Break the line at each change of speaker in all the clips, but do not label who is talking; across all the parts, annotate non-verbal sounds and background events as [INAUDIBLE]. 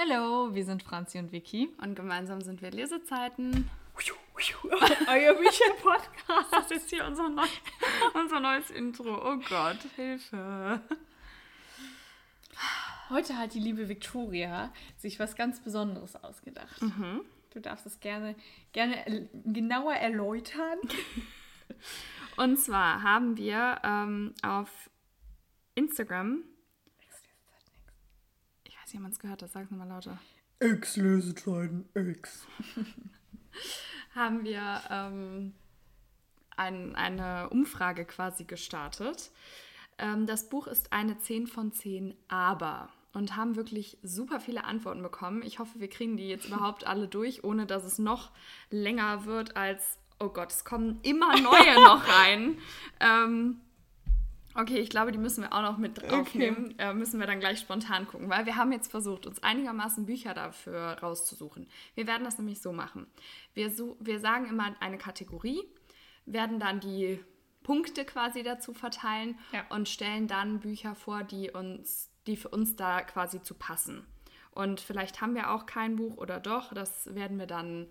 Hallo, wir sind Franzi und Vicky.
Und gemeinsam sind wir Lesezeiten. [LAUGHS]
Euer Bücher-Podcast.
Das ist hier unser, neu, unser neues Intro. Oh Gott, Hilfe.
Heute hat die liebe Victoria sich was ganz Besonderes ausgedacht.
Mhm.
Du darfst es gerne, gerne genauer erläutern.
Und zwar haben wir ähm, auf Instagram. Ob man es gehört hat, sag's nochmal lauter.
X-Lesezeiten, X. [LAUGHS]
haben wir ähm, ein, eine Umfrage quasi gestartet. Ähm, das Buch ist eine 10 von 10, aber. Und haben wirklich super viele Antworten bekommen. Ich hoffe, wir kriegen die jetzt überhaupt alle durch, ohne dass es noch länger wird als, oh Gott, es kommen immer neue [LAUGHS] noch rein. Ähm, okay, ich glaube, die müssen wir auch noch mit aufnehmen. Äh, müssen wir dann gleich spontan gucken, weil wir haben jetzt versucht, uns einigermaßen Bücher dafür rauszusuchen. Wir werden das nämlich so machen. Wir, su wir sagen immer eine Kategorie, werden dann die Punkte quasi dazu verteilen
Ja.
und stellen dann Bücher vor, die uns, die für uns da quasi zu passen. Und vielleicht haben wir auch kein Buch oder doch, das werden wir dann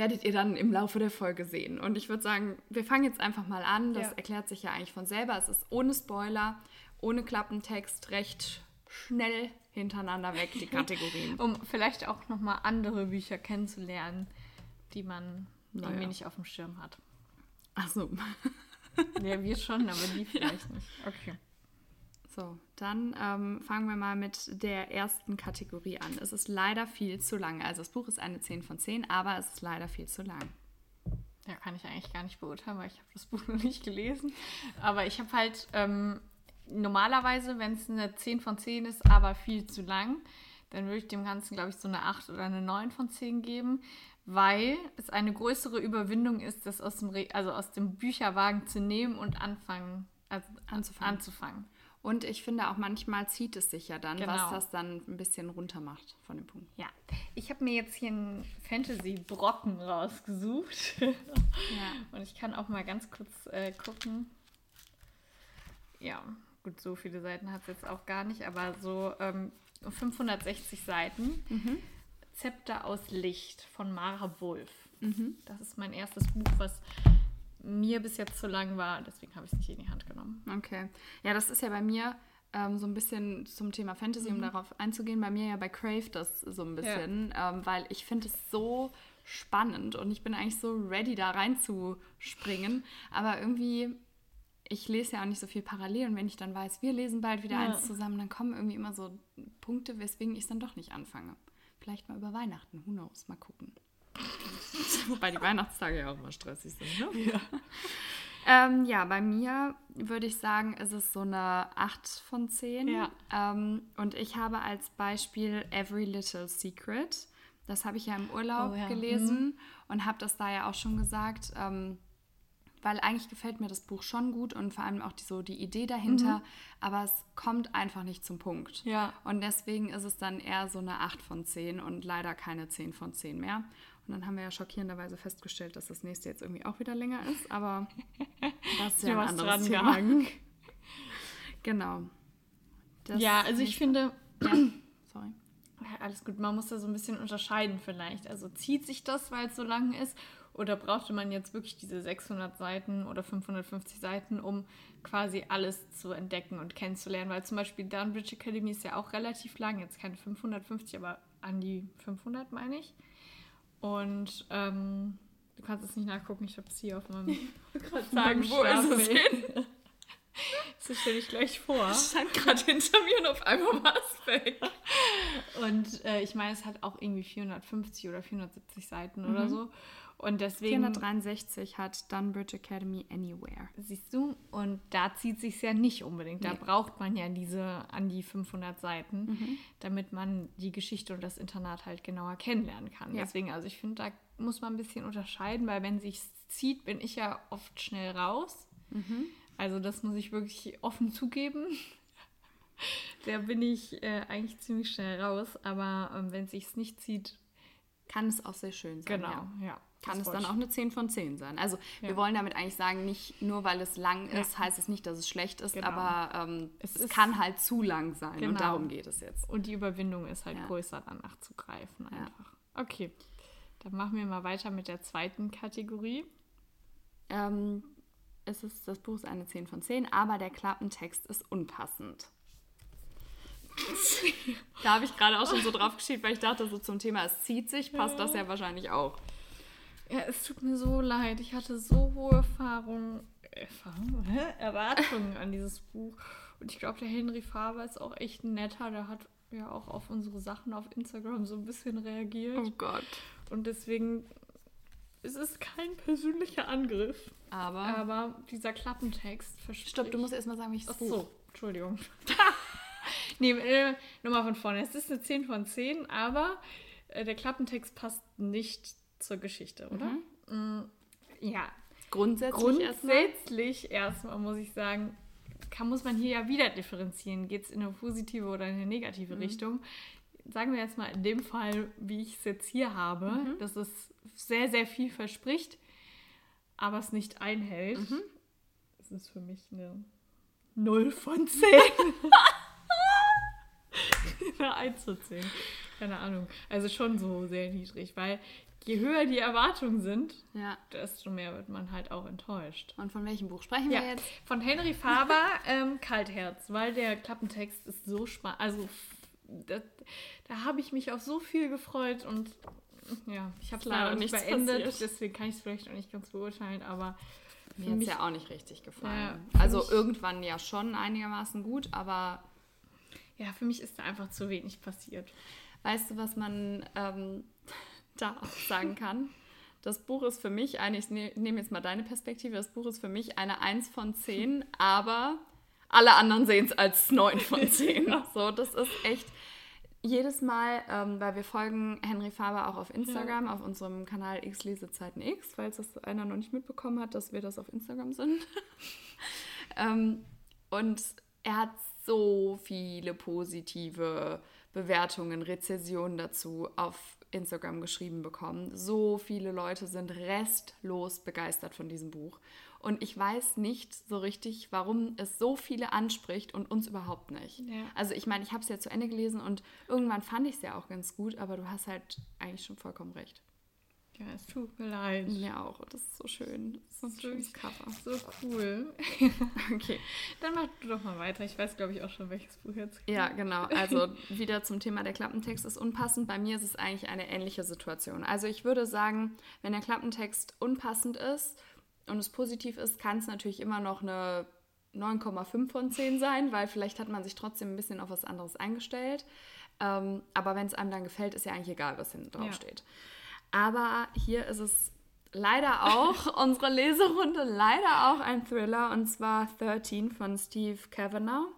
werdet ihr dann im Laufe der Folge sehen. Und ich würde sagen, wir fangen jetzt einfach mal an. Das
Ja.
erklärt sich ja eigentlich von selber. Es ist ohne Spoiler, ohne Klappentext, recht schnell hintereinander weg, die [LAUGHS] Kategorien.
Um vielleicht auch nochmal andere Bücher kennenzulernen, die man
Naja.
irgendwie nicht auf dem Schirm hat.
Achso.
Ja, wir schon, aber die [LAUGHS] vielleicht nicht. Okay.
So, dann ähm, fangen wir mal mit der ersten Kategorie an. Es ist leider viel zu lang. Also das Buch ist eine 10 von 10, aber es ist leider viel zu lang.
Ja, kann ich eigentlich gar nicht beurteilen, weil ich habe das [LAUGHS] Buch noch nicht gelesen. Aber ich habe halt ähm, normalerweise, wenn es eine 10 von 10 ist, aber viel zu lang, dann würde ich dem Ganzen, glaube ich, so eine 8 oder eine 9 von 10 geben, weil es eine größere Überwindung ist, das aus dem, Re also aus dem Bücherwagen zu nehmen und anfangen, also
Anzufangen.
anzufangen.
Und ich finde auch manchmal zieht es sich ja dann, was
Genau.
das dann ein bisschen runter macht von dem Punkt.
Ja, ich habe mir jetzt hier einen Fantasy-Brocken rausgesucht. [LAUGHS]
Ja.
Und ich kann auch mal ganz kurz äh, gucken. Ja, gut, so viele Seiten hat es jetzt auch gar nicht, aber so ähm, 560 Seiten. Zepter aus Licht von Mara Wolf. Das ist mein erstes Buch, was mir bis jetzt zu lang war. Deswegen habe ich es nicht in die Hand genommen.
Okay. Ja, das ist ja bei mir ähm, so ein bisschen zum Thema Fantasy, um darauf einzugehen. Bei mir ja bei Crave das so ein bisschen, ähm, weil ich finde es so spannend und ich bin eigentlich so ready, da reinzuspringen. Aber irgendwie, ich lese ja auch nicht so viel parallel und wenn ich dann weiß, wir lesen bald wieder
Ja.
eins zusammen, dann kommen irgendwie immer so Punkte, weswegen ich es dann doch nicht anfange. Vielleicht mal über Weihnachten, who knows, mal gucken. [LAUGHS] Wobei die Weihnachtstage ja auch immer stressig sind, ne?
Ja. [LAUGHS]
Ähm, ja, bei mir würde ich sagen, ist es so eine 8 von 10.
Ja.
Ähm, und ich habe als Beispiel Every Little Secret. Das habe ich ja im Urlaub
Oh ja.
gelesen und habe das da ja auch schon gesagt. Ähm, weil eigentlich gefällt mir das Buch schon gut und vor allem auch die, so die Idee dahinter, aber es kommt einfach nicht zum Punkt.
Ja.
Und deswegen ist es dann eher so eine 8 von 10 und leider keine 10 von 10 mehr. Und dann haben wir ja schockierenderweise festgestellt, dass das nächste jetzt irgendwie auch wieder länger ist, aber [LAUGHS] das ist ja ein anderes Thema.
gehangen. [LAUGHS]
Genau. Das
Ja, also ich finde, [CLEARS THROAT]
Ja, sorry.
Ja, alles gut, man muss da so ein bisschen unterscheiden vielleicht. Also zieht sich das, weil es so lang ist? Oder brauchte man jetzt wirklich diese 600 Seiten oder 550 Seiten, um quasi alles zu entdecken und kennenzulernen? Weil zum Beispiel Dunbridge Academy ist ja auch relativ lang, jetzt keine 550, aber an die 500 meine ich. Und ähm, du kannst es nicht nachgucken, ich habe es hier auf [LAUGHS] meinem
sagen, wo ist es
hin? [LAUGHS] Das stelle ich gleich vor.
stand gerade hinter mir und auf einmal war es weg.
Und äh, ich meine, es hat auch irgendwie 450 oder 470 Seiten oder so. Und deswegen
463 hat Dunbridge Academy Anywhere.
siehst du, und da zieht sich ja nicht unbedingt. Da
Nee.
braucht man ja diese an die 500 Seiten, damit man die Geschichte und das Internat halt genauer kennenlernen kann.
Ja.
Deswegen, also ich finde, da muss man ein bisschen unterscheiden, weil wenn sich zieht, bin ich ja oft schnell raus. Also das muss ich wirklich offen zugeben. [LAUGHS] Da bin ich äh, eigentlich ziemlich schnell raus, aber ähm, wenn sich's nicht zieht,
Kann es auch sehr schön sein.
Genau,
Ja.
ja.
Kann
Das
es dann auch eine 10 von 10 sein. Also wir
Ja.
wollen damit eigentlich sagen, nicht nur weil es lang
Ja.
ist, heißt es nicht, dass es schlecht ist,
Genau.
aber ähm, es,
Es ist-
kann halt zu lang sein
Genau.
und darum geht es jetzt.
Und die Überwindung ist halt
Ja.
größer, danach zu greifen
Ja.
einfach. Okay, dann machen wir mal weiter mit der zweiten Kategorie.
Ähm, es ist, das Buch ist eine 10 von 10, aber der Klappentext ist unpassend. [LAUGHS] da habe ich gerade auch schon so drauf geschrieben, weil ich dachte, so zum Thema es zieht sich, passt das ja wahrscheinlich auch.
Ja, es tut mir so leid. Ich hatte so hohe Erfahrungen, Erfahrung? [LAUGHS] Erwartungen an dieses Buch. Und ich glaube, der Henry Faber ist auch echt netter. Der hat ja auch auf unsere Sachen auf Instagram so ein bisschen reagiert.
Oh Gott.
Und deswegen es ist kein persönlicher Angriff.
Aber.
Aber dieser Klappentext verspricht...
Stopp, du musst erst mal sagen, Buch.
so, Entschuldigung. [LAUGHS] nee, äh, nochmal von vorne. Es ist eine 10 von 10, aber äh, der Klappentext passt nicht zur Geschichte, oder? Mm, ja,
Grundsätzlich erstmal.
grundsätzlich erstmal muss ich sagen, kann, muss man hier ja wieder differenzieren. Geht es in eine positive oder in eine negative
Mhm.
Richtung? Sagen wir jetzt mal in dem Fall, wie ich es jetzt hier habe,
Mhm.
dass es sehr, sehr viel verspricht, aber es nicht einhält.
Mhm.
Es ist für mich eine 0 von 10. [LAUGHS] [LAUGHS] eine 1 zu 10. Keine Ahnung. Also schon so sehr niedrig, weil je höher die Erwartungen sind,
Ja.
desto mehr wird man halt auch enttäuscht.
Und von welchem Buch sprechen
Ja,
wir jetzt?
von Henry Faber, [LAUGHS] ähm, Kaltherz, weil der Klappentext ist so spannend. Also, f- da, habe ich mich auf so viel gefreut und ja, ich habe es
Leider
nicht beendet,
passiert.
deswegen kann ich es vielleicht auch nicht ganz beurteilen, aber
Mir hat es ja auch nicht richtig gefallen.
Ja,
also irgendwann ja schon einigermaßen gut, aber
ja, für mich ist da einfach zu wenig passiert.
weißt du, was man ähm, da auch sagen kann? Das Buch ist für mich eine, ich ne, nehme jetzt mal deine Perspektive, das Buch ist für mich eine 1 von 10, aber alle anderen sehen es als 9 von 10. [LAUGHS] So, das ist echt jedes Mal, ähm, weil wir folgen Henry Faber auch auf Instagram, auf unserem Kanal X Lesezeiten X, falls das einer noch nicht mitbekommen hat, dass wir das auf Instagram sind. [LAUGHS] ähm, und er hat so viele positive Bewertungen, Rezessionen dazu auf Instagram geschrieben bekommen. So viele Leute sind restlos begeistert von diesem Buch. Und ich weiß nicht so richtig, warum es so viele anspricht und uns überhaupt nicht.
Ja.
Also ich meine, ich habe es ja zu Ende gelesen und irgendwann fand ich es ja auch ganz gut, aber du hast halt eigentlich schon vollkommen recht.
Ja, es tut mir leid.
Mir auch. Das ist so schön. Das ist so ein
So
schönes Cover.
So cool. [LAUGHS]
Okay.
Dann mach du doch mal weiter. Ich weiß, glaube ich, auch schon, welches Buch jetzt.
Ja, genau. Also [LAUGHS] wieder zum Thema der Klappentext ist unpassend. Bei mir ist es eigentlich eine ähnliche Situation. Also ich würde sagen, wenn der Klappentext unpassend ist und es positiv ist, kann es natürlich immer noch eine 9,5 von 10 sein, weil vielleicht hat man sich trotzdem ein bisschen auf was anderes eingestellt. Ähm, aber wenn es einem dann gefällt, ist ja eigentlich egal, was hinten drauf
Ja.
steht. Aber hier ist es leider auch [LAUGHS] unsere Leserunde, leider auch ein Thriller und zwar 13 von Steve Kavanagh.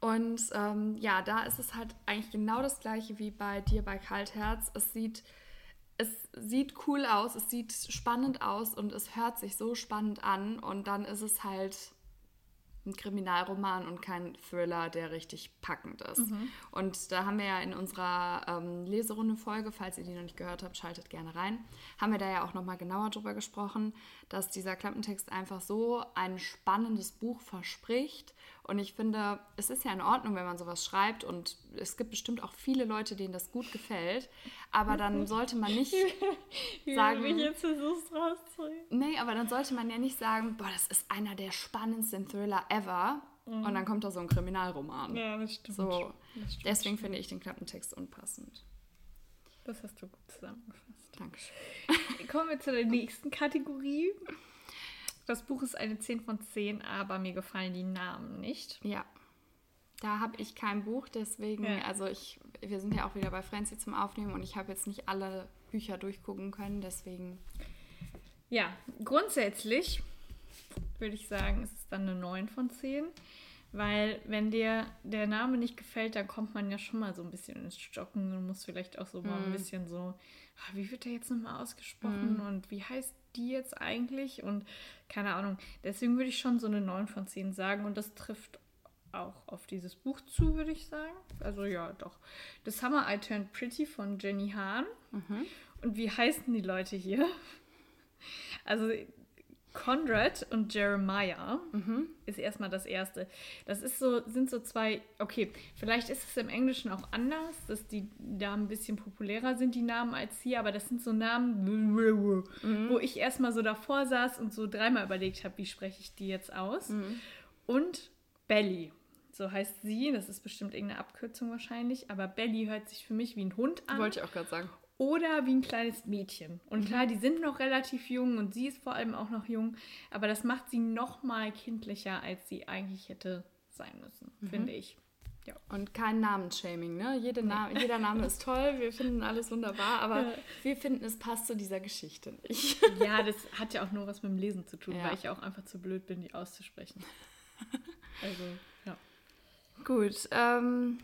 Und ähm, ja, da ist es halt eigentlich genau das gleiche wie bei dir bei Kaltherz. Es sieht, es sieht cool aus, es sieht spannend aus und es hört sich so spannend an. Und dann ist es halt ein Kriminalroman und kein Thriller, der richtig packend ist. Und da haben wir ja in unserer ähm, Leserunde-Folge, falls ihr die noch nicht gehört habt, schaltet gerne rein, haben wir da ja auch nochmal genauer drüber gesprochen, dass dieser Klappentext einfach so ein spannendes Buch verspricht. Und ich finde, es ist ja in Ordnung, wenn man sowas schreibt und es gibt bestimmt auch viele Leute, denen das gut gefällt. Aber dann sollte man nicht [LAUGHS] sagen,
Wie jetzt versuchst rauszureden.
Nee, aber dann sollte man ja nicht sagen, boah, das ist einer der spannendsten Thriller ever. Und dann kommt da so ein Kriminalroman.
Ja, das stimmt.
So,
Das stimmt.
deswegen finde ich den Klappentext unpassend.
Das hast du gut zusammengefasst.
Dankeschön.
Kommen wir zu der nächsten Kategorie. Das Buch ist eine 10 von 10, aber mir gefallen die Namen nicht.
Ja. Da habe ich kein Buch, deswegen,
Ja.
also ich, wir sind ja auch wieder bei Francie zum Aufnehmen und ich habe jetzt nicht alle Bücher durchgucken können, deswegen.
Ja, grundsätzlich würde ich sagen, es ist dann eine 9 von 10. Weil wenn dir der Name nicht gefällt, dann kommt man ja schon mal so ein bisschen ins Stocken und muss vielleicht auch so mal ein bisschen so, ah, wie wird der jetzt nochmal ausgesprochen und wie heißt die jetzt eigentlich? Und keine Ahnung. Deswegen würde ich schon so eine 9 von 10 sagen und das trifft auch auf dieses Buch zu, würde ich sagen. Also ja, doch. The Summer I Turned Pretty von Jenny Hahn.
Mhm.
Und wie heißen die Leute hier? Also Conrad und Jeremiah
Mhm.
ist erstmal das erste. Das ist so, sind so zwei, okay, vielleicht ist es im Englischen auch anders, dass die da ein bisschen populärer sind, die Namen als hier, aber das sind so Namen, wo ich erstmal so davor saß und so dreimal überlegt habe, wie spreche ich die jetzt aus. Und Belly. So heißt sie, das ist bestimmt irgendeine Abkürzung wahrscheinlich, aber Belly hört sich für mich wie ein Hund an
Wollte ich auch gerade sagen.
Oder wie ein kleines Mädchen. Und klar, die sind noch relativ jung und sie ist vor allem auch noch jung, aber das macht sie noch mal kindlicher, als sie eigentlich hätte sein müssen, finde ich.
Und kein Namensshaming, ne? Jede Na jeder Name ist toll, wir finden alles wunderbar, aber
Ja.
wir finden, es passt zu dieser Geschichte nicht. [LAUGHS]
Ja, das hat ja auch nur was mit dem Lesen zu tun,
Ja.
weil ich auch einfach zu blöd bin, die auszusprechen. [LAUGHS] Also, ja.
Gut, ähm,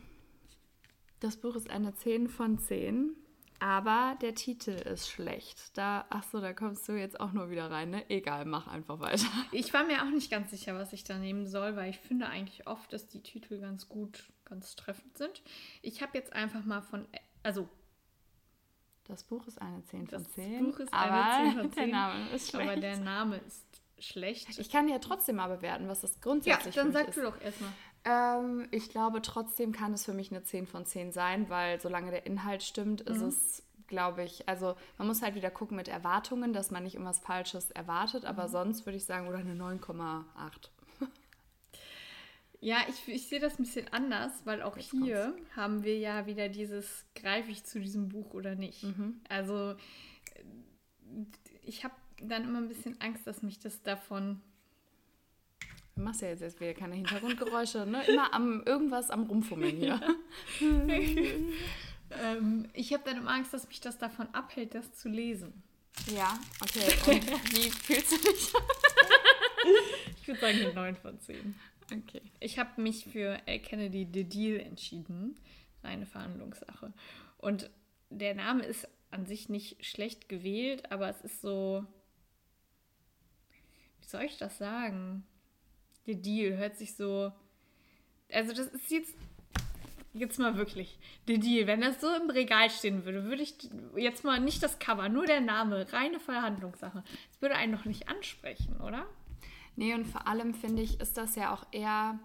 das Buch ist eine 10 von 10, aber der Titel ist schlecht. Da, ach so, da kommst du jetzt auch nur wieder rein, ne? Egal, mach einfach weiter. [LAUGHS]
Ich war mir auch nicht ganz sicher, was ich da nehmen soll, weil ich finde eigentlich oft, dass die Titel ganz gut, ganz treffend sind. Ich habe jetzt einfach mal von, also
Das Buch ist eine 10 von
Das
10.
Buch ist eine
aber
10 von 10, [LAUGHS]
Der Name ist schlecht.
aber der Name ist schlecht.
ich kann ja trotzdem mal bewerten, was das
ja,
grundsätzlich
dann
für mich
sag
ist.
du doch erstmal.
Ähm, ich glaube, trotzdem kann es für mich eine 10 von 10 sein, weil solange der Inhalt stimmt, ist es, glaube ich, also man muss halt wieder gucken mit Erwartungen, dass man nicht irgendwas Falsches erwartet, aber sonst würde ich sagen, oder eine 9,8.
Ja, ich, ich sehe das ein bisschen anders, weil auch
Jetzt
hier haben wir ja wieder dieses, greife ich zu diesem Buch oder nicht. Also äh, ich habe dann immer ein bisschen Angst, dass mich das davon...
Du machst ja jetzt erst wieder keine Hintergrundgeräusche, ne? Immer am irgendwas am Rumfummeln hier. [LAUGHS]
Ähm, ich habe dann immer Angst, dass mich das davon abhält, das zu lesen.
Ja, okay. [LAUGHS] Und wie fühlst du dich?
Ich würde sagen eine 9 von 10.
Okay.
Ich habe mich für L. Kennedy The Deal entschieden. Reine Verhandlungssache. Und der Name ist an sich nicht schlecht gewählt, aber es ist so. Wie soll ich das sagen? The Deal hört sich so. Also, das ist jetzt. Jetzt mal wirklich. The Deal. Wenn das so im Regal stehen würde, würde ich jetzt mal nicht das Cover, nur der Name, reine Verhandlungssache. Das würde einen noch nicht ansprechen, oder?
Nee, und vor allem finde ich, ist das ja auch eher.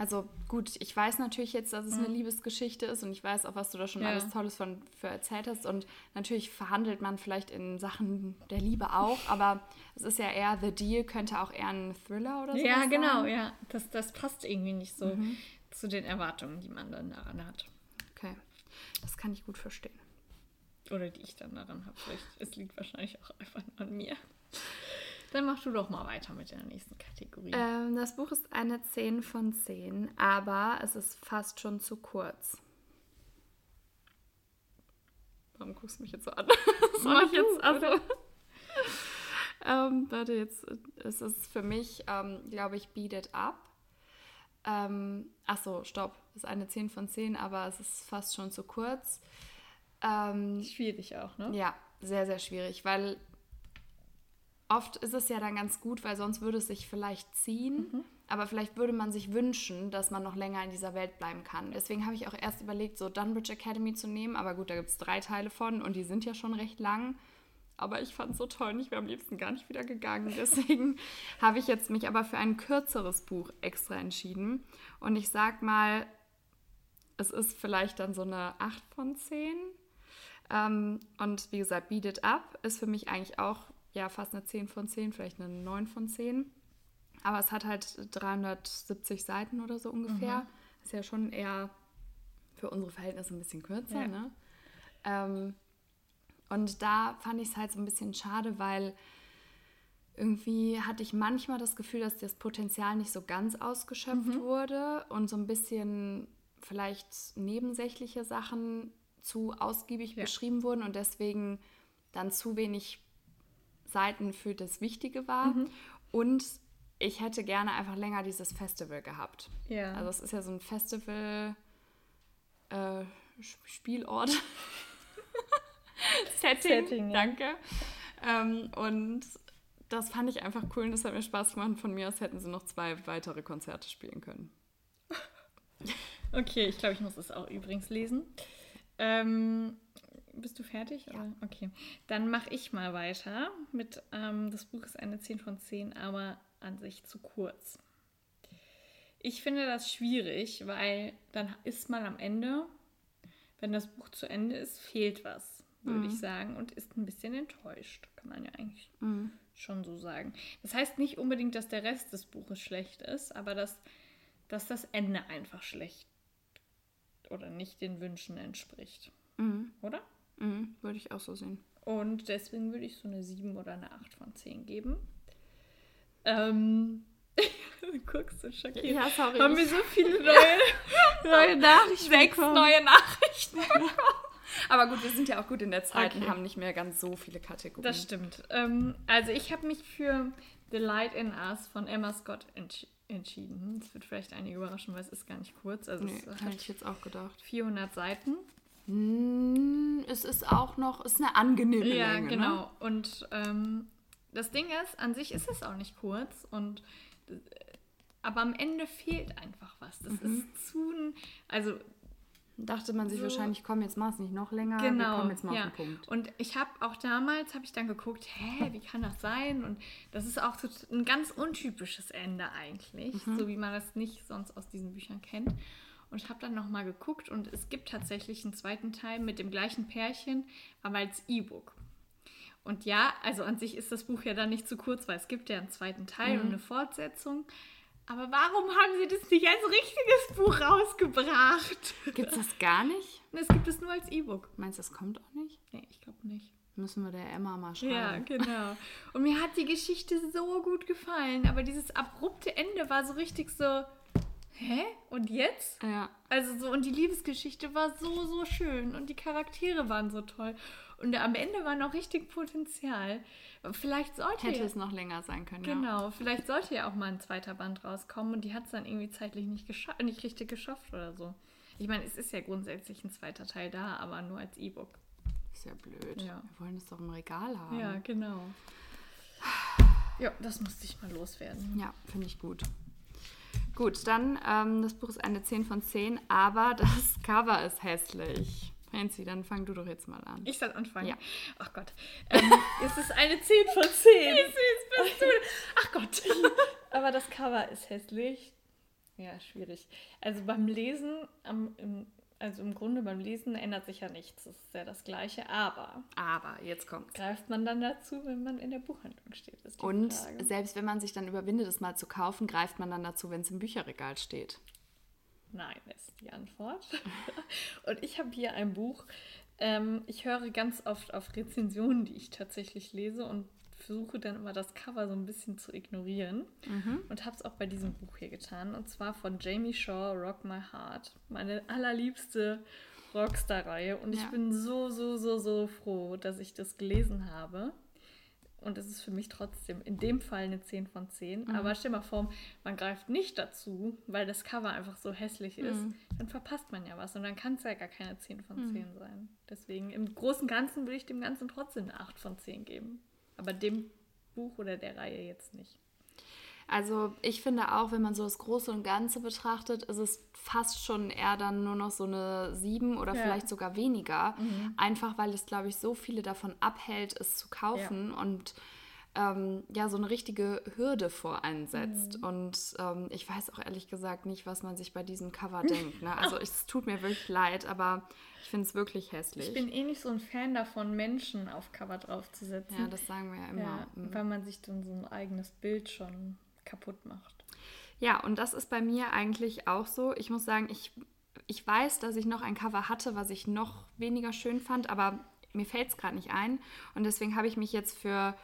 Also gut, ich weiß natürlich jetzt, dass es eine Liebesgeschichte ist und ich weiß auch, was du da schon
Ja.
alles Tolles von für erzählt hast. Und natürlich verhandelt man vielleicht in Sachen der Liebe auch, aber es ist ja eher The Deal, könnte auch eher ein Thriller oder so
Ja,
sein.
genau, ja. Das, das passt irgendwie nicht so zu den Erwartungen, die man dann daran hat.
Okay, das kann ich gut verstehen.
Oder die ich dann daran habe. Vielleicht, es liegt wahrscheinlich auch einfach an mir. Dann mach du doch mal weiter mit der nächsten Kategorie.
Ähm, das Buch ist eine 10 von 10, aber es ist fast schon zu kurz. Warum guckst du mich jetzt so an? [LAUGHS] Soll
Mach
ich jetzt? Also, [LAUGHS] ähm, warte, jetzt ist es für mich, ähm, glaube ich, Beat It Up. Ähm, Achso, stopp. Es ist eine 10 von 10, aber es ist fast schon zu kurz. Ähm,
Schwierig auch, ne?
ja, sehr, sehr schwierig, weil oft ist es ja dann ganz gut, weil sonst würde es sich vielleicht ziehen, aber vielleicht würde man sich wünschen, dass man noch länger in dieser Welt bleiben kann. Deswegen habe ich auch erst überlegt, so Dunbridge Academy zu nehmen, aber gut, da gibt es drei Teile von und die sind ja schon recht lang. Aber ich fand es so toll und ich wäre am liebsten gar nicht wieder gegangen. [LAUGHS] Deswegen habe ich jetzt mich aber für ein kürzeres Buch extra entschieden. Und ich sag mal, es ist vielleicht dann so eine 8 von 10. Ähm, und wie gesagt, Beat It Up ist für mich eigentlich auch ja, fast eine 10 von 10, vielleicht eine 9 von 10. Aber es hat halt 370 Seiten oder so ungefähr. Ist ja schon eher für unsere Verhältnisse ein bisschen kürzer.
Ja.
Ne? Ähm, und da fand ich es halt so ein bisschen schade, weil irgendwie hatte ich manchmal das Gefühl, dass das Potenzial nicht so ganz ausgeschöpft wurde und so ein bisschen vielleicht nebensächliche Sachen zu ausgiebig
Ja.
beschrieben wurden und deswegen dann zu wenig Seiten für das Wichtige war.
Mhm.
Und ich hätte gerne einfach länger dieses Festival gehabt.
Ja.
Also es ist ja so ein Festival äh, Sp- Spielort. [LAUGHS] Setting,
Setting, ja.
danke. Ähm, und das fand ich einfach cool und das hat mir Spaß gemacht. Von mir aus hätten sie noch zwei weitere Konzerte spielen können. [LAUGHS]
Okay, ich glaube, ich muss es auch übrigens lesen. Ähm, bist du fertig? Ja. Oder? Okay. Dann mache ich mal weiter mit, ähm, das Buch ist eine 10 von 10, aber an sich zu kurz. Ich finde das schwierig, weil dann ist man am Ende, wenn das Buch zu Ende ist, fehlt was, würde mhm. ich sagen, und ist ein bisschen enttäuscht, kann man ja eigentlich mhm. schon so sagen. Das heißt nicht unbedingt, dass der Rest des Buches schlecht ist, aber dass, dass das Ende einfach schlecht oder nicht den Wünschen entspricht. Mhm. Oder?
Mhm, würde ich auch so sehen.
Und deswegen würde ich so eine 7 oder eine 8 von 10 geben. Ähm, [LAUGHS] du guckst so schockiert. Ja, sorry. Haben wir so viele neue, [LAUGHS] neue Nachrichten
Sechs bekommen. neue Nachrichten [LAUGHS] Aber gut, wir sind ja auch gut in der Zeit okay. und haben nicht mehr ganz so viele Kategorien.
Das stimmt. Ähm, also ich habe mich für The Light in Us von Emma Scott entschieden entschieden. Das wird vielleicht einige überraschen, weil es ist gar nicht kurz. Also
nee, hätte ich jetzt auch gedacht.
400 Seiten.
Mm, es ist auch noch, ist eine angenehme ja, Länge. Ja, genau. Ne?
Und ähm, das Ding ist, an sich ist es auch nicht kurz und äh, aber am Ende fehlt einfach was. Das mhm. ist zu, also
dachte man sich so, wahrscheinlich, komm, jetzt mach es nicht noch länger, genau, wir kommen jetzt mal
ja.
auf den Punkt.
Und ich habe auch damals, habe ich dann geguckt, hä, wie kann das sein? Und das ist auch so ein ganz untypisches Ende eigentlich, mhm. so wie man das nicht sonst aus diesen Büchern kennt. Und ich habe dann nochmal geguckt und es gibt tatsächlich einen zweiten Teil mit dem gleichen Pärchen, aber als E-Book. Und ja, also an sich ist das Buch ja dann nicht zu kurz, weil es gibt ja einen zweiten Teil mhm. und eine Fortsetzung. Aber warum haben sie das nicht als richtiges Buch rausgebracht?
Gibt es das gar nicht? [LAUGHS]
Es gibt es nur als E-Book.
Meinst du, das kommt auch nicht?
Nee, ich glaube nicht.
Müssen wir der Emma mal schreiben.
Ja, genau. Und mir hat die Geschichte so gut gefallen, aber dieses abrupte Ende war so richtig so, hä? Und jetzt?
Ja.
Also so, und die Liebesgeschichte war so, so schön und die Charaktere waren so toll. Und am Ende war noch richtig Potenzial. Vielleicht sollte
Hätte es noch länger sein können.
Genau, ja. vielleicht sollte ja auch mal ein zweiter Band rauskommen und die hat es dann irgendwie zeitlich nicht, nicht richtig geschafft oder so. Ich meine, es ist ja grundsätzlich ein zweiter Teil da, aber nur als E-Book.
Ist ja blöd. Ja. Wir wollen es doch im Regal haben.
Ja, genau. Ja, das musste ich mal loswerden.
Ja, finde ich gut. Gut, dann, ähm, das Buch ist eine 10 von 10, aber [LAUGHS] das Cover ist hässlich. Nancy, dann fang du doch jetzt mal an.
Ich soll anfangen?
Ja.
Ach Gott. Ähm, [LAUGHS] es ist eine 10 von 10. Wie süß bist du. Ach Gott. [LAUGHS] Aber das Cover ist hässlich. Ja, schwierig. Also beim Lesen, am, im, also im Grunde beim Lesen ändert sich ja nichts. Es ist ja das Gleiche, aber.
Aber, jetzt kommt.
Greift man dann dazu, wenn man in der Buchhandlung steht?
Und Frage. selbst wenn man sich dann überwindet, es mal zu kaufen, greift man dann dazu, wenn es im Bücherregal steht.
Nein, ist die Antwort. [LAUGHS] Und ich habe hier ein Buch. Ähm, ich höre ganz oft auf Rezensionen, die ich tatsächlich lese und versuche dann immer das Cover so ein bisschen zu ignorieren. Mhm. Und habe es auch bei diesem Buch hier getan. Und zwar von Jamie Shaw, Rock My Heart. Meine allerliebste Rockstar-Reihe. Und ja. ich bin so, so, so, so froh, dass ich das gelesen habe. Und es ist für mich trotzdem in dem Fall eine 10 von 10. Mhm. Aber stell mal vor, man greift nicht dazu, weil das Cover einfach so hässlich ist. Mhm. Dann verpasst man ja was. Und dann kann es ja gar keine 10 von 10 mhm. sein. Deswegen im Großen und Ganzen würde ich dem Ganzen trotzdem eine 8 von 10 geben. Aber dem Buch oder der Reihe jetzt nicht.
Also ich finde auch, wenn man so das Große und Ganze betrachtet, ist es fast schon eher dann nur noch so eine 7 oder ja. vielleicht sogar weniger. Mhm. Einfach weil es, glaube ich, so viele davon abhält, es zu kaufen ja. und ähm, ja, so eine richtige Hürde voreinsetzt. Mhm. Und ähm, ich weiß auch ehrlich gesagt nicht, was man sich bei diesem Cover denkt. Ne? Also es tut mir wirklich leid, aber ich finde es wirklich hässlich.
Ich bin eh nicht so ein Fan davon, Menschen auf Cover draufzusetzen.
Ja, das sagen wir ja immer. Ja,
mhm. Weil man sich dann so ein eigenes Bild schon kaputt macht.
Ja, und das ist bei mir eigentlich auch so. Ich muss sagen, ich, ich weiß, dass ich noch ein Cover hatte, was ich noch weniger schön fand, aber mir fällt es gerade nicht ein. Und deswegen habe ich mich jetzt für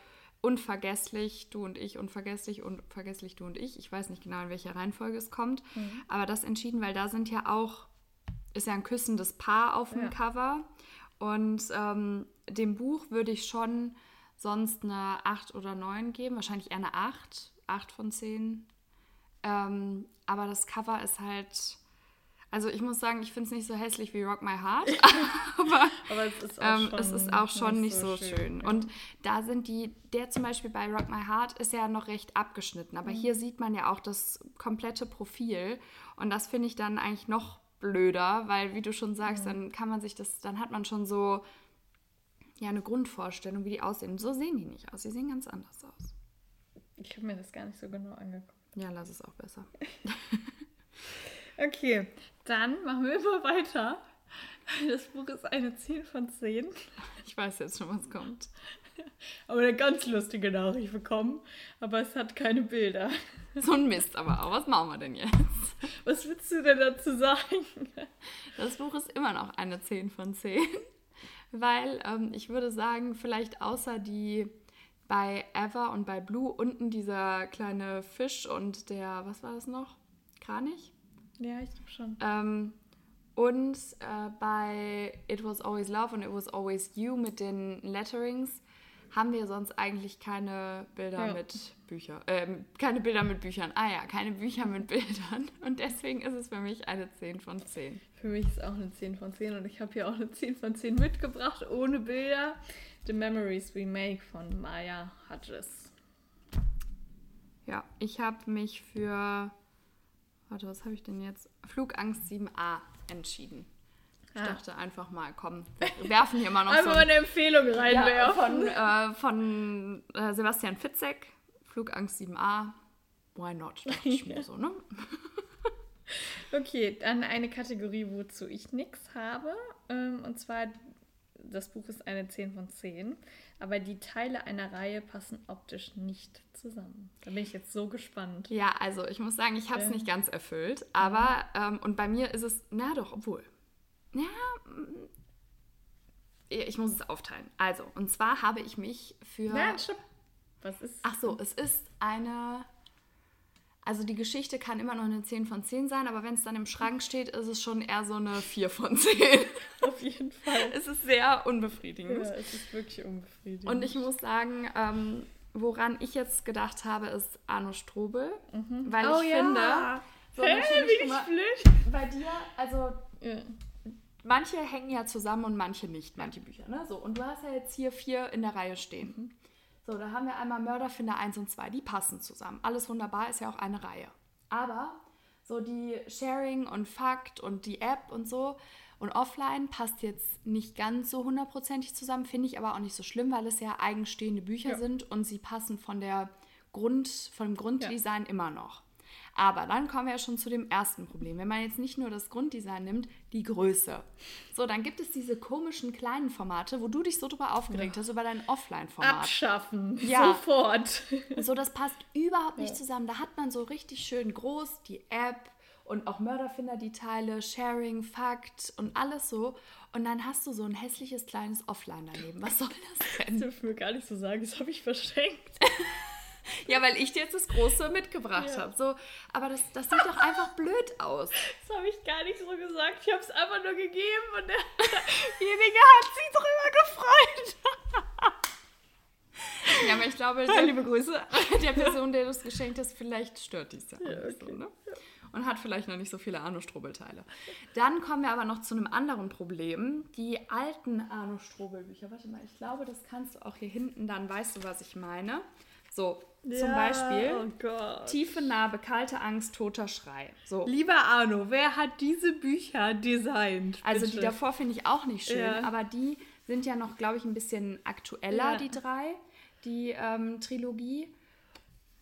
unvergesslich, du und ich, unvergesslich, unvergesslich, du und ich. Ich weiß nicht genau, in welcher Reihenfolge es kommt, mhm. aber das entschieden, weil da sind ja auch, ist ja ein küssendes Paar auf dem ja. Cover. Und ähm, dem Buch würde ich schon sonst eine 8 oder 9 geben, wahrscheinlich eher eine 8, 8 von 10. Ähm, aber das Cover ist halt. Also ich muss sagen, ich finde es nicht so hässlich wie Rock My Heart, [LAUGHS] aber, aber es ist auch ähm, schon, es ist auch schon nicht so, schön. schön. Ja. Und da sind die, der zum Beispiel bei Rock My Heart ist ja noch recht abgeschnitten, aber mhm. hier sieht man ja auch das komplette Profil und das finde ich dann eigentlich noch blöder, weil wie du schon sagst, dann kann man sich das, dann hat man schon so ja eine Grundvorstellung, wie die aussehen. So sehen die nicht aus. Die sehen ganz anders aus.
Ich habe mir das gar nicht so genau angeguckt.
Ja, lass es auch besser. [LAUGHS]
Okay, dann machen wir immer weiter. Das Buch ist eine 10 von 10.
Ich weiß jetzt schon, was kommt.
Aber eine ganz lustige Nachricht bekommen. Aber es hat keine Bilder.
So ein Mist aber auch. Was machen wir denn jetzt?
Was willst du denn dazu sagen?
Das Buch ist immer noch eine 10 von 10. Weil ähm, ich würde sagen, vielleicht außer die bei Ever und bei Blue unten dieser kleine Fisch und der, was war das noch? Kranich?
Ja, ich glaube schon.
Ähm, und äh, bei It Was Always Love und It Was Always You mit den Letterings haben wir sonst eigentlich keine Bilder
Ja.
mit Büchern. Ähm, keine Bilder mit Büchern. Ah ja, keine Bücher mit Bildern. Und deswegen ist es für mich eine 10 von 10.
Für mich ist auch eine 10 von 10 und ich habe hier auch eine 10 von 10 mitgebracht, ohne Bilder. The Memories We Make von Maya Hodges.
Ja, ich habe mich für. Warte, was habe ich denn jetzt? Flugangst 7a entschieden. Ich
Ah.
dachte einfach mal, komm, wir werfen hier mal noch so ein
eine Empfehlung
Ja,
reinwerfen.
von, äh, von äh, Sebastian Fitzek, Flugangst 7a. Why not? Dachte ich mir so, ne? [LAUGHS]
Okay, dann eine Kategorie, wozu ich nichts habe. Ähm, und zwar, das Buch ist eine 10 von 10, aber die Teile einer Reihe passen optisch nicht zusammen. Da bin ich jetzt so gespannt.
Ja, also ich muss sagen, ich habe es nicht ganz erfüllt, aber ähm, und bei mir ist es, na doch, obwohl. Ja, mm, ich muss es aufteilen. Also, und zwar habe ich mich für.
Nein, stopp. Was ist?
Ach so, es ist eine. Also die Geschichte kann immer noch eine 10 von 10 sein, aber wenn es dann im Schrank steht, ist es schon eher so eine 4 von 10. [LAUGHS]
Auf jeden Fall.
es ist sehr unbefriedigend.
Ja, es ist wirklich unbefriedigend.
Und ich muss sagen, ähm, woran ich jetzt gedacht habe, ist Arno Strobel. Weil
oh
ich
ja.
finde, so natürlich,
bin ich blöd?
bei dir, also
Ja.
manche hängen ja zusammen und manche nicht, manche Bücher. Ne? So, und du hast ja jetzt hier vier in der Reihe stehen. So, da haben wir einmal Mörderfinder 1 und 2, die passen zusammen. Alles wunderbar, ist ja auch eine Reihe. Aber so die Sharing und Fakt und die App und so und offline passt jetzt nicht ganz so hundertprozentig zusammen, finde ich aber auch nicht so schlimm, weil es ja eigenstehende Bücher
Ja.
sind und sie passen von der Grund, vom Grunddesign immer noch. Aber dann kommen wir ja schon zu dem ersten Problem. Wenn man jetzt nicht nur das Grunddesign nimmt, die Größe. So, dann gibt es diese komischen kleinen Formate, wo du dich so drüber aufgeregt hast, über dein Offline-Format.
Abschaffen.
Ja.
Sofort.
So, das passt überhaupt nicht zusammen. Da hat man so richtig schön groß die App und auch Mörderfinder die Teile, Sharing, Fakt und alles so. Und dann hast du so ein hässliches kleines Offline daneben. Was soll das
Das
denn?
dürfen wir gar nicht so sagen, das habe ich verschenkt. [LAUGHS]
Ja, weil ich dir jetzt das Große mitgebracht
Ja.
habe. So, aber das, das sieht doch einfach blöd aus.
Das habe ich gar nicht so gesagt. Ich habe es einfach nur gegeben und derjenige [LAUGHS] hat sich drüber gefreut.
Ja, aber ich glaube, der,
liebe Grüße.
der Person, der du es geschenkt hast, vielleicht stört dies ja,
Ja, okay.
so, ne? Und hat vielleicht noch nicht so viele Arno-Strobel-Teile. Dann kommen wir aber noch zu einem anderen Problem. Die alten Arno-Strobel-Bücher. Warte mal, ich glaube, das kannst du auch hier hinten, dann weißt du, was ich meine. So, zum Beispiel
Oh.
Tiefe Narbe, kalte Angst, toter Schrei. So.
Lieber Arno, wer hat diese Bücher designt?
Also die davor finde ich auch nicht schön,
Ja.
aber die sind ja noch, glaube ich, ein bisschen aktueller,
Ja.
die drei, die ähm, Trilogie.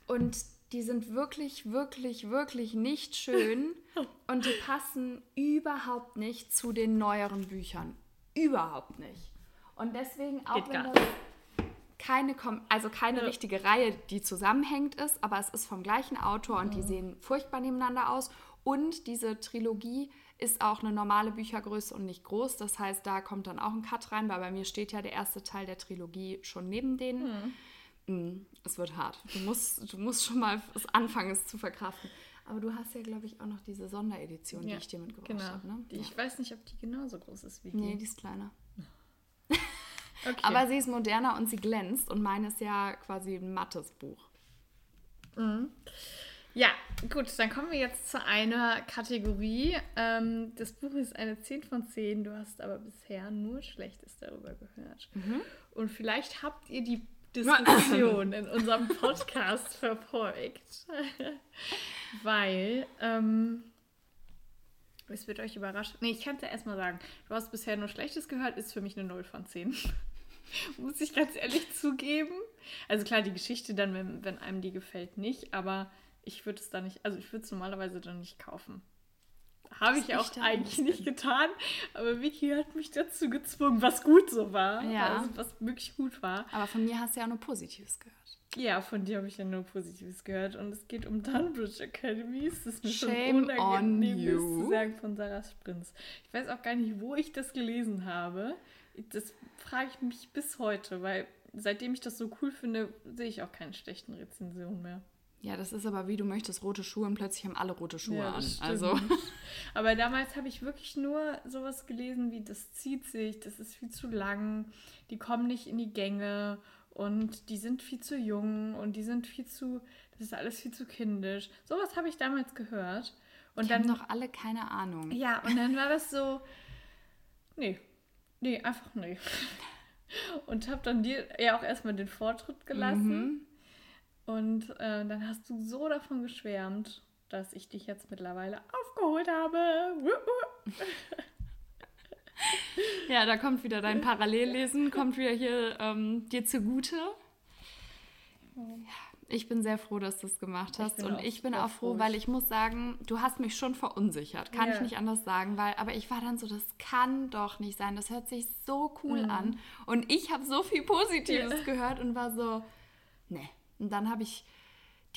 Und die sind wirklich, wirklich, wirklich nicht schön [LAUGHS] und die passen überhaupt nicht zu den neueren Büchern. Überhaupt nicht. Und deswegen, auch
Geht
wenn das keine, also keine
Ja.
richtige Reihe, die zusammenhängt ist, aber es ist vom gleichen Autor und die sehen furchtbar nebeneinander aus. Und diese Trilogie ist auch eine normale Büchergröße und nicht groß. Das heißt, da kommt dann auch ein Cut rein, weil bei mir steht ja der erste Teil der Trilogie schon neben denen. Mm, Es wird hart. Du musst, du musst schon mal anfangen, es zu verkraften. Aber du hast ja, glaube ich, auch noch diese Sonderedition, die
Ja,
ich dir mitgebracht
Genau.
habe. Ne?
Die,
Ja.
Ich weiß nicht, ob die genauso groß ist wie die.
Nee, die ist kleiner.
Okay.
Aber sie ist moderner und sie glänzt und meine ist ja quasi ein mattes Buch.
Ja, gut, dann kommen wir jetzt zu einer Kategorie. Ähm, das Buch ist eine 10 von 10, du hast aber bisher nur Schlechtes darüber gehört. Und vielleicht habt ihr die [LAUGHS] Diskussion in unserem Podcast [LAUGHS] verfolgt, [LAUGHS] weil ähm, Es wird euch überraschen. Nee, ich kann es ja erstmal sagen. Du hast bisher nur Schlechtes gehört, ist für mich eine 0 von 10. [LAUGHS] Muss ich ganz ehrlich zugeben. Also klar, die Geschichte dann, wenn, wenn einem die gefällt, nicht, aber ich würde es dann nicht, also ich würde es normalerweise dann nicht kaufen. Habe ich auch eigentlich nicht getan, aber Vicky hat mich dazu gezwungen, was gut so war. Ja. Also, was wirklich gut war.
Aber von mir hast du ja auch nur Positives gehört.
Ja, von dir habe ich ja nur Positives gehört. Und es geht um Dunbridge Academy. Es ist mir Shame schon unangenehm, zu sagen von Sarah Sprinz. Ich weiß auch gar nicht, wo ich das gelesen habe. Das frage ich mich bis heute, weil seitdem ich das so cool finde, sehe ich auch keine schlechten Rezensionen mehr.
Ja, das ist aber wie du möchtest, rote Schuhe und plötzlich haben alle rote Schuhe ja, an.
Stimmt. Also. [LAUGHS] Aber damals habe ich wirklich nur sowas gelesen wie, das zieht sich, das ist viel zu lang, die kommen nicht in die Gänge und die sind viel zu jung und die sind viel zu, das ist alles viel zu kindisch. Sowas habe ich damals gehört.
Und die dann haben doch alle keine Ahnung.
Ja, und dann war das so, nee, nee, einfach nee. Und habe dann dir ja auch erstmal den Vortritt gelassen. Mhm. Und äh, dann hast du so davon geschwärmt, dass ich dich jetzt mittlerweile aufgeholt habe.
ja, da kommt wieder dein Parallellesen, kommt wieder hier ähm, dir zugute. Ich bin sehr froh, dass du es gemacht hast. Ich und ich bin auch froh, weil ich muss sagen, du hast mich schon verunsichert. Kann yeah. ich nicht anders sagen, weil, aber ich war dann so, das kann doch nicht sein. Das hört sich so cool mm. an. Und ich habe so viel Positives yeah. gehört und war so, nee, und dann habe ich